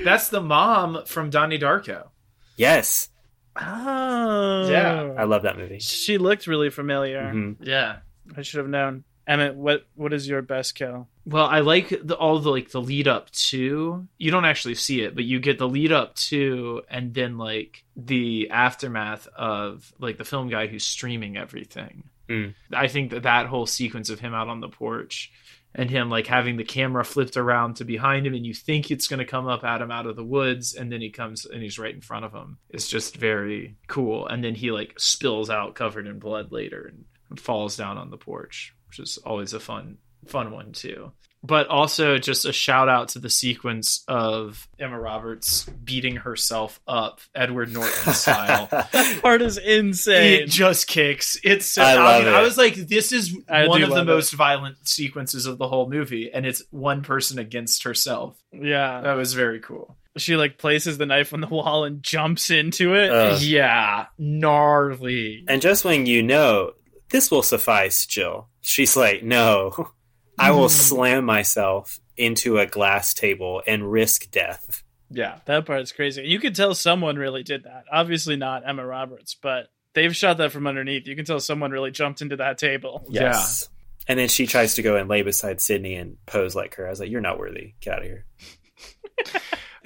That's the mom from Donnie Darko. yes, Oh, Yeah, I love that movie. She looked really familiar. Mhm. Yeah. I should have known. Emmett, what what is your best kill? Well, I like the, all the like the lead up to. You don't actually see it, but you get the lead up to, and then like the aftermath of like the film guy who's streaming everything. Mm. I think that that whole sequence of him out on the porch and him like having the camera flipped around to behind him, and you think it's going to come up at him out of the woods, and then he comes and he's right in front of him. It's just very cool. And then he like spills out covered in blood later and falls down on the porch, which is always a fun fun one too. But also just a shout out to the sequence of Emma Roberts beating herself up Edward Norton style. that Part is insane. It just kicks. It's so, I I, love mean, it. I was like, this is I one of the love most violent sequences of the whole movie, and it's one person against herself. yeah, That was very cool. she like places the knife on the wall and jumps into it. Ugh. Yeah, gnarly. and just when you know this will suffice, Jill, she's like, "No, I will hmm. slam myself into a glass table and risk death." Yeah, that part's crazy. You could tell someone really did that. Obviously not Emma Roberts, but they've shot that from underneath. You can tell someone really jumped into that table. Yes. And then she tries to go and lay beside Sidney and pose like her. I was like, "You're not worthy. Get out of here."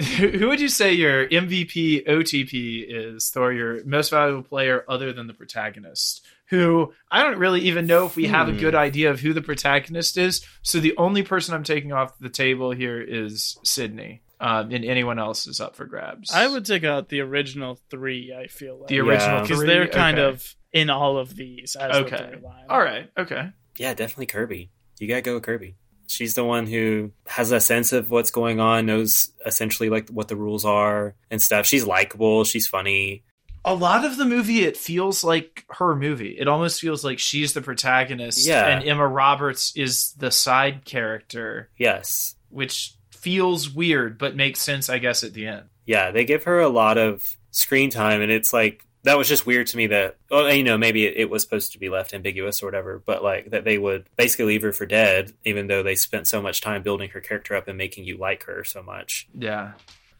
Who would you say your MVP OTP is, Thor? Your most valuable player other than the protagonist? Who I don't really even know if we have a Hmm. good idea of who the protagonist is. So the only person I'm taking off the table here is Sidney, um, and anyone else is up for grabs. I would take out the original three. I feel like the original Yeah. because three? they're kind Okay. of in all of these. As Okay. the through line. all right. Okay. Yeah, definitely Kirby. You gotta go with Kirby. She's the one who has a sense of what's going on, knows essentially like what the rules are and stuff. She's likable. She's funny. A lot of the movie, it feels like her movie. It almost feels like she's the protagonist, Yeah. and Emma Roberts is the side character. Yes. which feels weird but makes sense, I guess, at the end. Yeah, they give her a lot of screen time, and it's like that was just weird to me. That well, you know, maybe it, it was supposed to be left ambiguous or whatever, but like that they would basically leave her for dead, even though they spent so much time building her character up and making you like her so much. Yeah.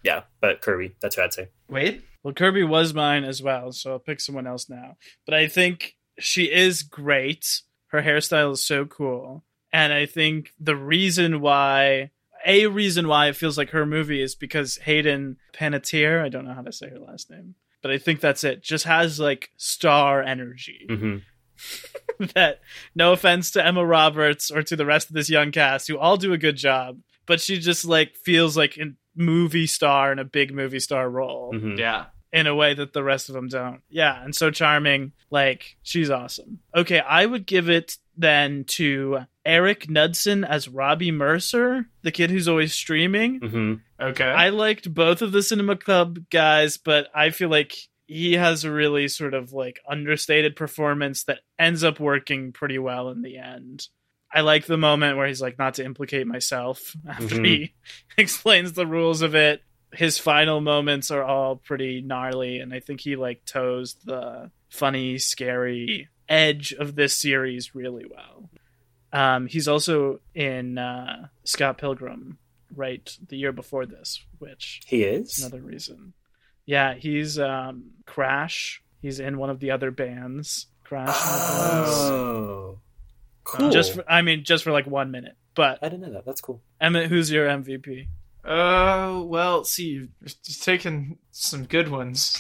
Yeah, but Kirby, that's what I'd say. Wait. Well, Kirby was mine as well, so I'll pick someone else now. But I think she is great. Her hairstyle is so cool. And I think the reason why, a reason why it feels like her movie is because Hayden Panettiere, I don't know how to say her last name, but I think that's it, just has like star energy. hmm that, no offense to Emma Roberts or to the rest of this young cast who all do a good job, but she just like feels like in, movie star in a big movie star role Mhm. Yeah. in a way that the rest of them don't. Yeah, and so charming. Like she's awesome. Okay, I would give it then to Erik Knudsen as Robbie Mercer, the kid who's always streaming. Mhm. Okay. I liked both of the Cinema Club guys, but I feel like he has a really sort of like understated performance that ends up working pretty well in the end. I like the moment where he's like, not to implicate myself after Mhm. he explains the rules of it. His final moments are all pretty gnarly, and I think he like toes the funny, scary edge of this series really well. Um, he's also in uh, Scott Pilgrim, right the year before this, which He is another reason. Yeah, he's um, Crash. He's in one of the other bands. Crash. and the Boys. Oh, cool. Just for, I mean, just for like one minute. But I didn't know that. That's cool. Emmett, who's your MVP? Uh, well, see, you've taken some good ones.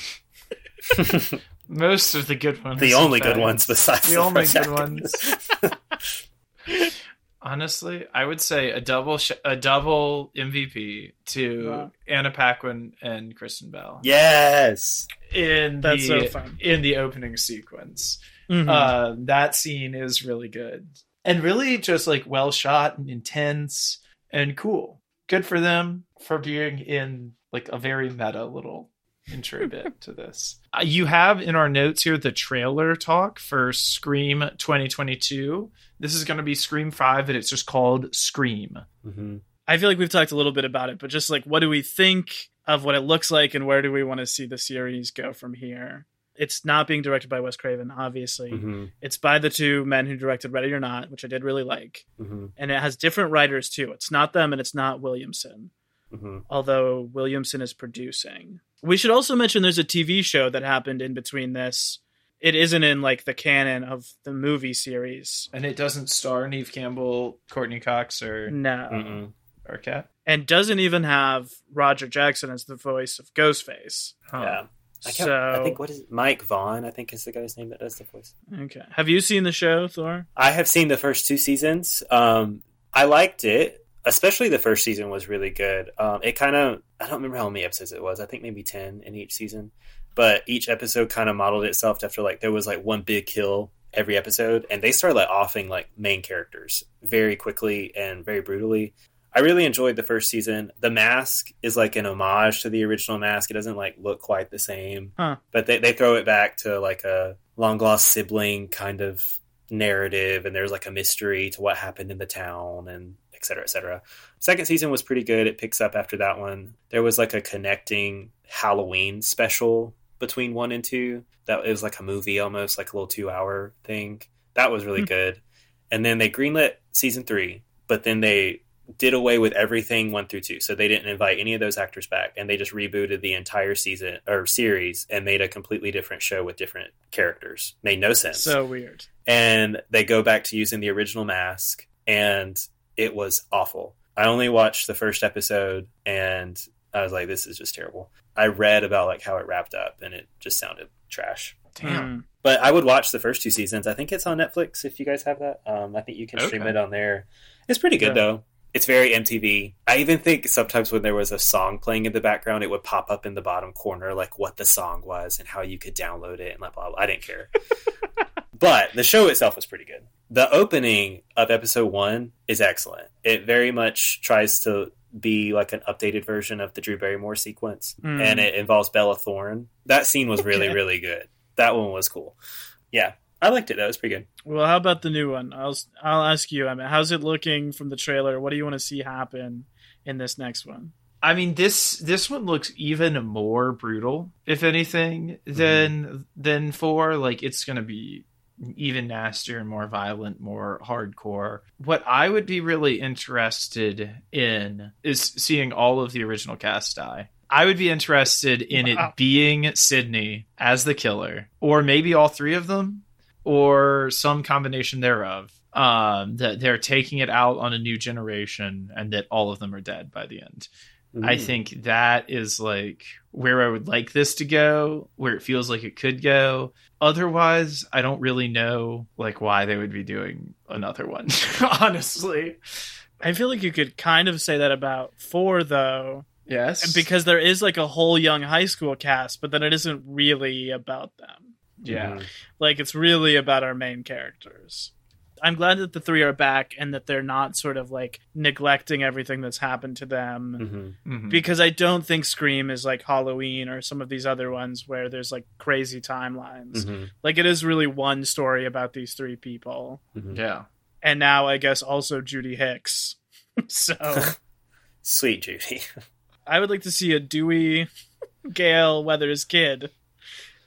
Most of the good ones. the in only good ones besides The only first good actors. ones. Honestly, I would say a double sh- a double MVP to Wow. Anna Paquin and Kristen Bell yes. in That's the so fun. in the opening sequence. Mhm. Uh, that scene is really good and really just like well shot and intense and cool. Good for them for being in like a very meta little intro bit to this. Uh, you have in our notes here the trailer talk for Scream 2022. This is going to be Scream 5 and it's just called Scream. hmm I feel like we've talked a little bit about it, but just like what do we think of what it looks like and where do we want to see the series go from here? It's not being directed by Wes Craven, obviously. hmm It's by the two men who directed Ready or Not, which I did really like. hmm And it has different writers too. It's not them and it's not Williamson, hmm although Williamson is producing. We should also mention there's a TV show that happened in between this. It isn't in like the canon of the movie series. And it doesn't star Neve Campbell, Courteney Cox, or No. Mm-mm. Arquette. And doesn't even have Roger Jackson as the voice of Ghostface. Huh. Yeah. I, So I think what is it? Mike Vaughn? I think is the guy's name that does the voice. Okay. Have you seen the show, Thor? I have seen the first two seasons. Um, I liked it, especially the first season was really good. Um, it kind of I don't remember how many episodes it was. I think maybe ten in each season, but each episode kind of modeled itself after like there was like one big kill every episode, and they started like offing like main characters very quickly and very brutally. I really enjoyed the first season. The mask is like an homage to the original mask. It doesn't like look quite the same, Huh. but they they throw it back to like a long lost sibling kind of narrative, and there's like a mystery to what happened in the town and et cetera, et cetera. Second season was pretty good. It picks up after that one. There was like a connecting Halloween special between one and two. That was like a movie almost, like a little two hour thing. That was really Hmm. good. And then they greenlit season three, but then they did away with everything one through two. So they didn't invite any of those actors back and they just rebooted the entire season or series and made a completely different show with different characters. Made no sense. So weird. and they go back to using the original mask and it was awful. I only watched the first episode and I was like this is just terrible. I read about like how it wrapped up and it just sounded trash. Damn. Mm. But I would watch the first two seasons. I think it's on Netflix if you guys have that. Um, I think you can stream Okay. it on there. It's pretty good Yeah. though. It's very MTV. I even think sometimes when there was a song playing in the background, it would pop up in the bottom corner, like what the song was and how you could download it and blah blah. blah. I didn't care. but the show itself was pretty good. The opening of episode one is excellent. It very much tries to be like an updated version of the Drew Barrymore sequence, Mm. and it involves Bella Thorne. That scene was really Okay. really good. That one was cool. Yeah, I liked it. That was pretty good. Well, how about the new one? I'll I'll ask you. I mean, how's it looking from the trailer? What do you want to see happen in this next one? I mean this this one looks even more brutal, if anything, mm-hmm. than than four. Like it's gonna be even nastier and more violent, more hardcore. What I would be really interested in is seeing all of the original cast die. I would be interested in Wow. it being Sidney as the killer, or maybe all three of them, or some combination thereof. Um, that they're taking it out on a new generation, and that all of them are dead by the end. I Mm. think that is like where I would like this to go, where it feels like it could go. Otherwise, I don't really know like why they would be doing another one. honestly, I feel like you could kind of say that about four, though. Yes. because there is like a whole young high school cast, but then it isn't really about them. Yeah. Mhm. Like it's really about our main characters. I'm glad that the three are back and that they're not sort of like neglecting everything that's happened to them. Mhm. Mhm. Because I don't think Scream is like Halloween or some of these other ones where there's like crazy timelines. Mhm. Like it is really one story about these three people. Mhm. yeah. And now I guess also Judy Hicks. so Sweet Judy. I would like to see a Dewey Gale Weathers kid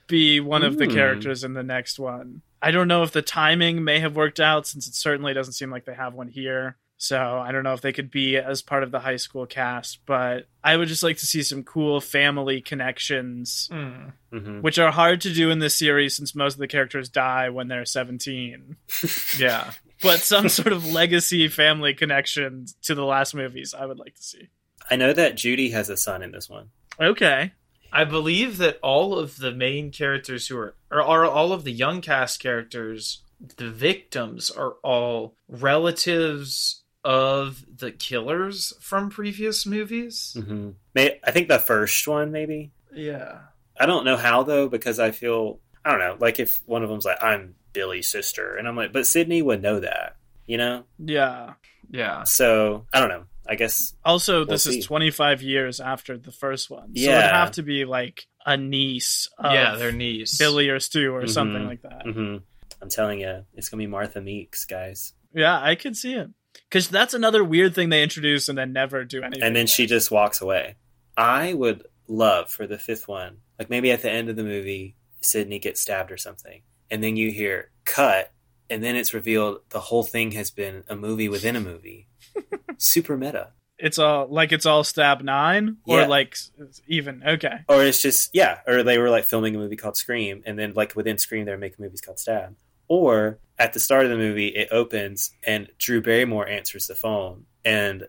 be one of the Ooh. characters in the next one. I don't know if the timing may have worked out since it certainly doesn't seem like they have one here. So I don't know if they could be as part of the high school cast, but I would just like to see some cool family connections, Mm. hmm which are hard to do in this series since most of the characters die when they're 17. Yeah. But some sort of legacy family connection to the last movies I would like to see. I know that Judy has a son in this one. Okay. I believe that all of the main characters who are, or are all of the young cast characters, the victims are all relatives of the killers from previous movies. hmm May I think the first one maybe. Yeah. I don't know how though because I feel I don't know. Like if one of them's like I'm Billy's sister, and I'm like, but Sidney would know that, you know. Yeah. Yeah. So I don't know. I guess Also, this see. is 25 years after the first one. So it'd have to be like a niece of yeah, their niece. Billy or Stu or Mhm. something like that. hmm I'm telling you, it's gonna be Martha Meeks, guys. Yeah, I could see it. Because that's another weird thing they introduce and then never do anything. And then she just walks away. I would love for the fifth one, like maybe at the end of the movie, Sidney gets stabbed or something, and then you hear cut, and then it's revealed the whole thing has been a movie within a movie. Super meta. It's all like it's all stab nine or Yeah. like even. Okay. Or it's just yeah, or they were like filming a movie called Scream, and then like within Scream they're making movies called Stab. Or at the start of the movie, it opens and Drew Barrymore answers the phone, and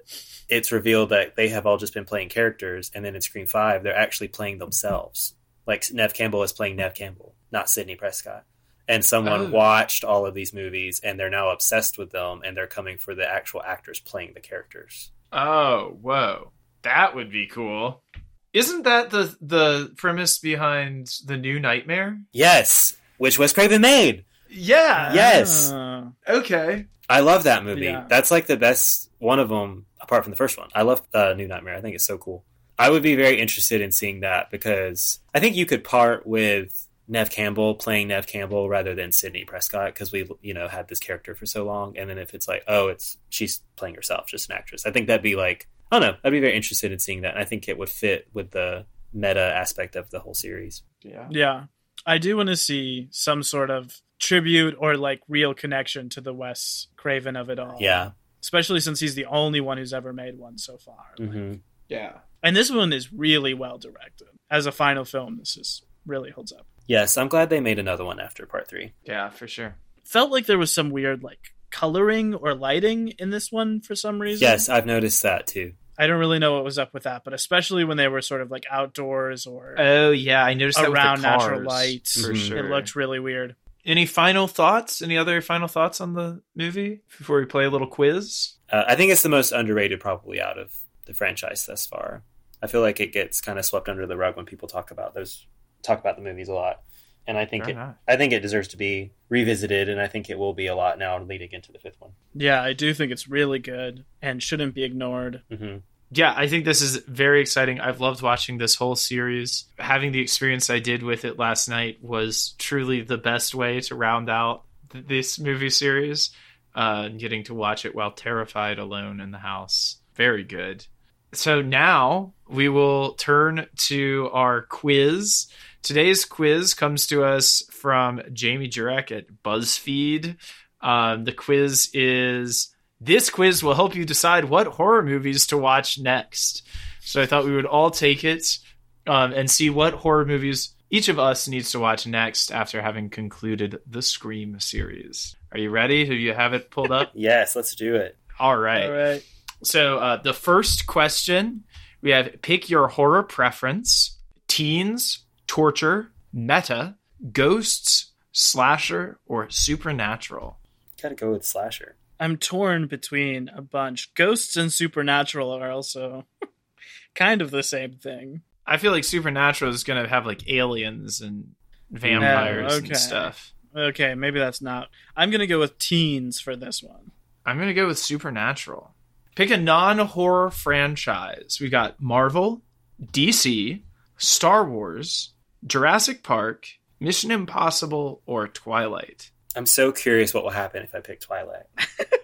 it's revealed that they have all just been playing characters, and then in Scream Five they're actually playing themselves. Like Neve Campbell is playing Neve Campbell, not Sidney Prescott. And someone Oh. watched all of these movies, and they're now obsessed with them, and they're coming for the actual actors playing the characters. Oh, whoa. That would be cool. Isn't that the the premise behind the new Nightmare? Yes, which Wes Craven made. Yeah. Yes. Uh, Okay. I love that movie. Yeah. That's like the best one of them, apart from the first one. I love uh, New Nightmare. I think it's so cool. I would be very interested in seeing that because I think you could part with Neve Campbell playing Neve Campbell rather than Sidney Prescott because we you know had this character for so long, and then if it's like oh it's she's playing herself, just an actress. I think that'd be like I don't know. I'd be very interested in seeing that. And I think it would fit with the meta aspect of the whole series. Yeah. yeah. I do want to see some sort of tribute or like real connection to the Wes Craven of it all. Yeah. Especially since he's the only one who's ever made one so far. hmm Yeah. And this one is really well directed. As a final film, this is really holds up. Yes, I'm glad they made another one after part three. Yeah, for sure. Felt like there was some weird like coloring or lighting in this one for some reason. Yes, I've noticed that too. I don't really know what was up with that, but especially when they were sort of like outdoors or Oh yeah, I noticed that with the around natural cars, lights. For Mhm. sure. It looked really weird. Any final thoughts? Any other final thoughts on the movie before we play a little quiz? Uh, I think it's the most underrated, probably out of the franchise thus far. I feel like it gets kind of swept under the rug when people talk about those talk about the movies a lot, and I think Fair it, enough. I think it deserves to be revisited, and I think it will be a lot now leading into the fifth one. Yeah, I do think it's really good and shouldn't be ignored. hmm Yeah, I think this is very exciting. I've loved watching this whole series. Having the experience I did with it last night was truly the best way to round out th- this movie series. Uh, getting to watch it while terrified alone in the house. Very good. So now we will turn to our quiz. Today's quiz comes to us from Jamie Jurek at BuzzFeed. Um, the quiz is this quiz will help you decide what horror movies to watch next. So I thought we would all take it um, and see what horror movies each of us needs to watch next after having concluded the Scream series. Are you ready? Do you have it pulled up? Yes, let's do it. all right. All right. So uh, the first question we have pick your horror preference: teens, torture, meta, ghosts, slasher, or supernatural. Gotta go with slasher. I'm torn between a bunch. Ghosts and Supernatural are also kind of the same thing. I feel like Supernatural is going to have like aliens and vampires oh, No, okay. and stuff. Okay, maybe that's not. I'm gonna go with teens for this one. I'm going to go with Supernatural. Pick a non horror franchise. We got Marvel, DC, Star Wars, Jurassic Park, Mission Impossible, or Twilight. I'm so curious what will happen if I pick Twilight.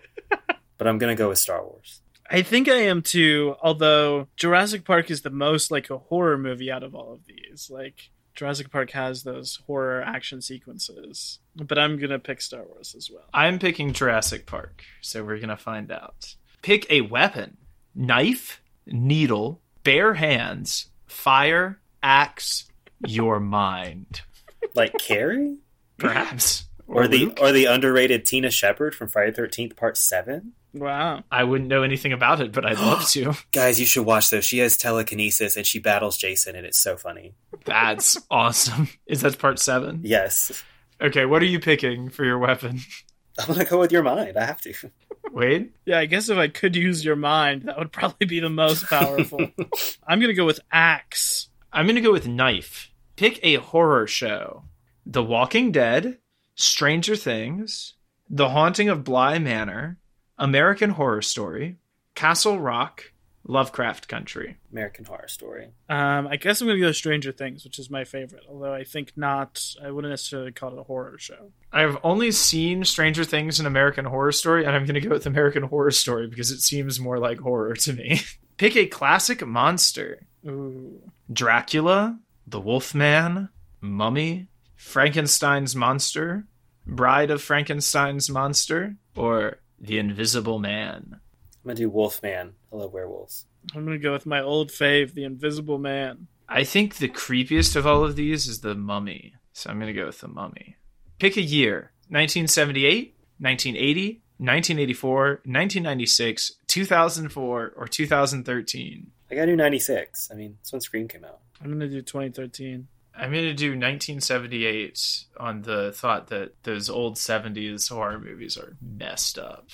but I'm gonna go with Star Wars. I think I am too, although Jurassic Park is the most like a horror movie out of all of these. Like Jurassic Park has those horror action sequences. But I'm gonna pick Star Wars as well. I'm picking Jurassic Park, so we're going to find out. Pick a weapon knife, needle, bare hands, fire, axe, your mind. Like Carrie? Perhaps. Or the Luke? or the underrated Tina Shepard from Friday Thirteenth Part Seven. Wow. I wouldn't know anything about it, but I'd love to. Guys, you should watch those. She has telekinesis and she battles Jason, and it's so funny. That's awesome. Is that part seven? Yes, Okay, what are you picking for your weapon? I'm gonna go with your mind. I have to. Wade? Yeah, I guess if I could use your mind, that would probably be the most powerful. I'm gonna go with axe. I'm going to go with knife. Pick a horror show The Walking Dead, Stranger Things, The Haunting of Bly Manor, American Horror Story, Castle Rock, Lovecraft Country. American Horror Story. Um, I guess I'm gonna go Stranger Things, which is my favorite. Although I think not, I wouldn't necessarily call it a horror show. I've only seen Stranger Things and American Horror Story, and I'm going to go with American Horror Story because it seems more like horror to me. Pick a classic monster Ooh, Dracula, The Wolfman, Mummy, Frankenstein's Monster, Bride of Frankenstein's Monster, or The Invisible Man. I'm gonna do Wolfman. I love werewolves. I'm gonna go with my old fave, The Invisible Man. I think the creepiest of all of these is The Mummy, so I'm going to go with The Mummy. Pick a year 1978, 1980, 1984, 1996, 2004, or 2013. I gotta do 96. I mean, that's when Scream came out. I'm gonna do 2013. I'm going to do 1978 on the thought that those old 70s horror movies are messed up.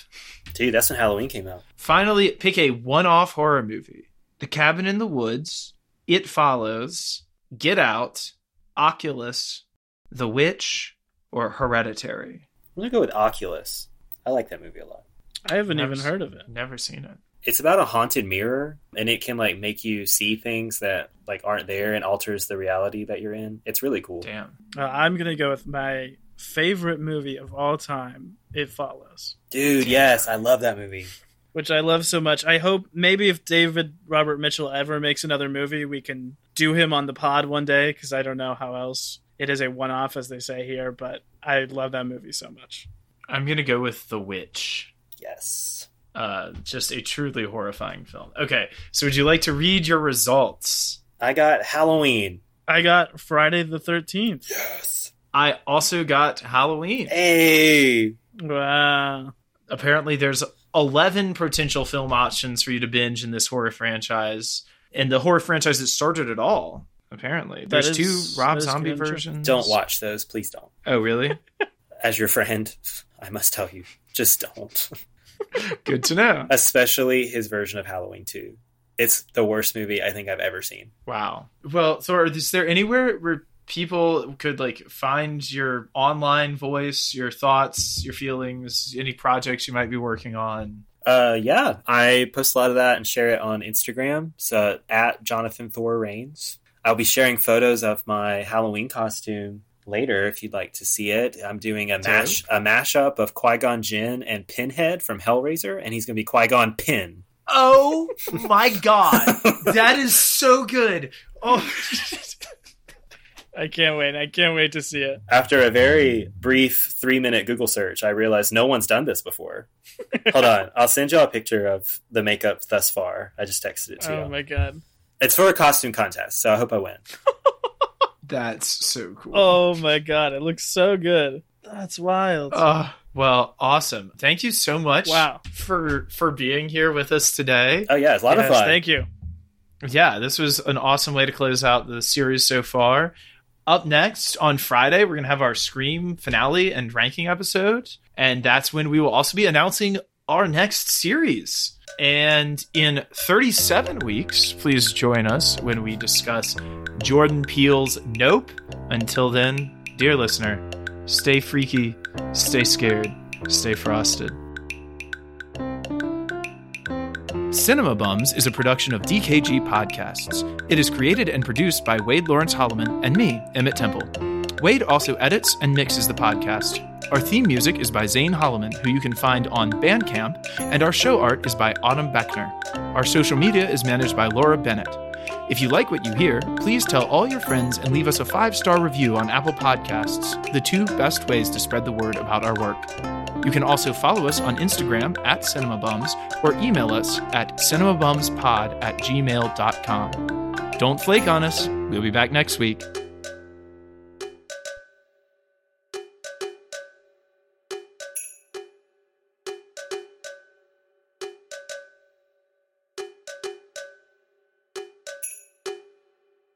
Dude, that's when Halloween came out. Finally, pick a one off horror movie The Cabin in the Woods, It Follows, Get Out, Oculus, The Witch, or Hereditary. I'm gonna go with Oculus. I like that movie a lot. I haven't Never even heard of it. Never seen it. It's about a haunted mirror, and it can like make you see things that like aren't there and alters the reality that you're in. It's really cool. Damn. Uh, I'm gonna go with my favorite movie of all time. It follows. Dude, yes, I love that movie. which I love so much. I hope maybe if David Robert Mitchell ever makes another movie, we can do him on the pod one day because I don't know how else. It is a one off, as they say here, but I love that movie so much. I'm going to go with The Witch. Yes. Uh, just a truly horrifying film. Okay, so would you like to read your results? I got Halloween. I got Friday the 13th. Yes. I also got Halloween. Hey. Wow. apparently there's 11 potential film options for you to binge in this horror franchise and the horror franchise that started it all apparently That there's is- two rob zombie versions Don't watch those, please don't. oh really As your friend, I must tell you, just don't. Good to know Especially his version of Halloween 2. It's the worst movie I think I've ever seen. wow well thor is there anywhere where people could like find your online voice your thoughts your feelings any projects you might be working on Uh, yeah, I post a lot of that and share it on Instagram. So at Jonathan Thor Reigns. I'll be sharing photos of my Halloween costume later if you'd like to see it. I'm doing a mash a mashup of Qui Gon Jinn and Pinhead from Hellraiser, and he's going to be Qui Gon Pin. oh my god that is so good oh I can't wait. I can't wait to see it. After a very brief three minute Google search, I realized no one's done this before. Hold on, I'll send y'all a picture of the makeup thus far. I just texted it to Oh you. my god. It's for a costume contest, so I hope I win. That's so cool Oh my god. It looks so good. That's wild. Uh, well, awesome. Thank you so much Wow. for for being here with us today. Oh yeah, it's a lot Yes, of fun. Thank you. Yeah, this was an awesome way to close out the series so far. Up next on Friday, we're going to have our Scream finale and ranking episode, and that's when we will also be announcing our next series. And in 37 weeks, please join us when we discuss Jordan Peele's Nope. Until then, dear listener, stay freaky, stay scared, stay frosted. Cinema Bums is a production of DKG Podcasts. It is created and produced by Wade Lawrence Holloman and me, Emmett Temple. Wade also edits and mixes the podcast. Our theme music is by Zane Holloman, who you can find on Bandcamp, and our show art is by Autumn Beckner. Our social media is managed by Laura Bennett. If you like what you hear, please tell all your friends and leave us a five star review on Apple Podcasts, the two best ways to spread the word about our work. You can also follow us on Instagram at CinemaBums or email us at cinemabumspod at gmail.com. Don't flake on us. We'll be back next week.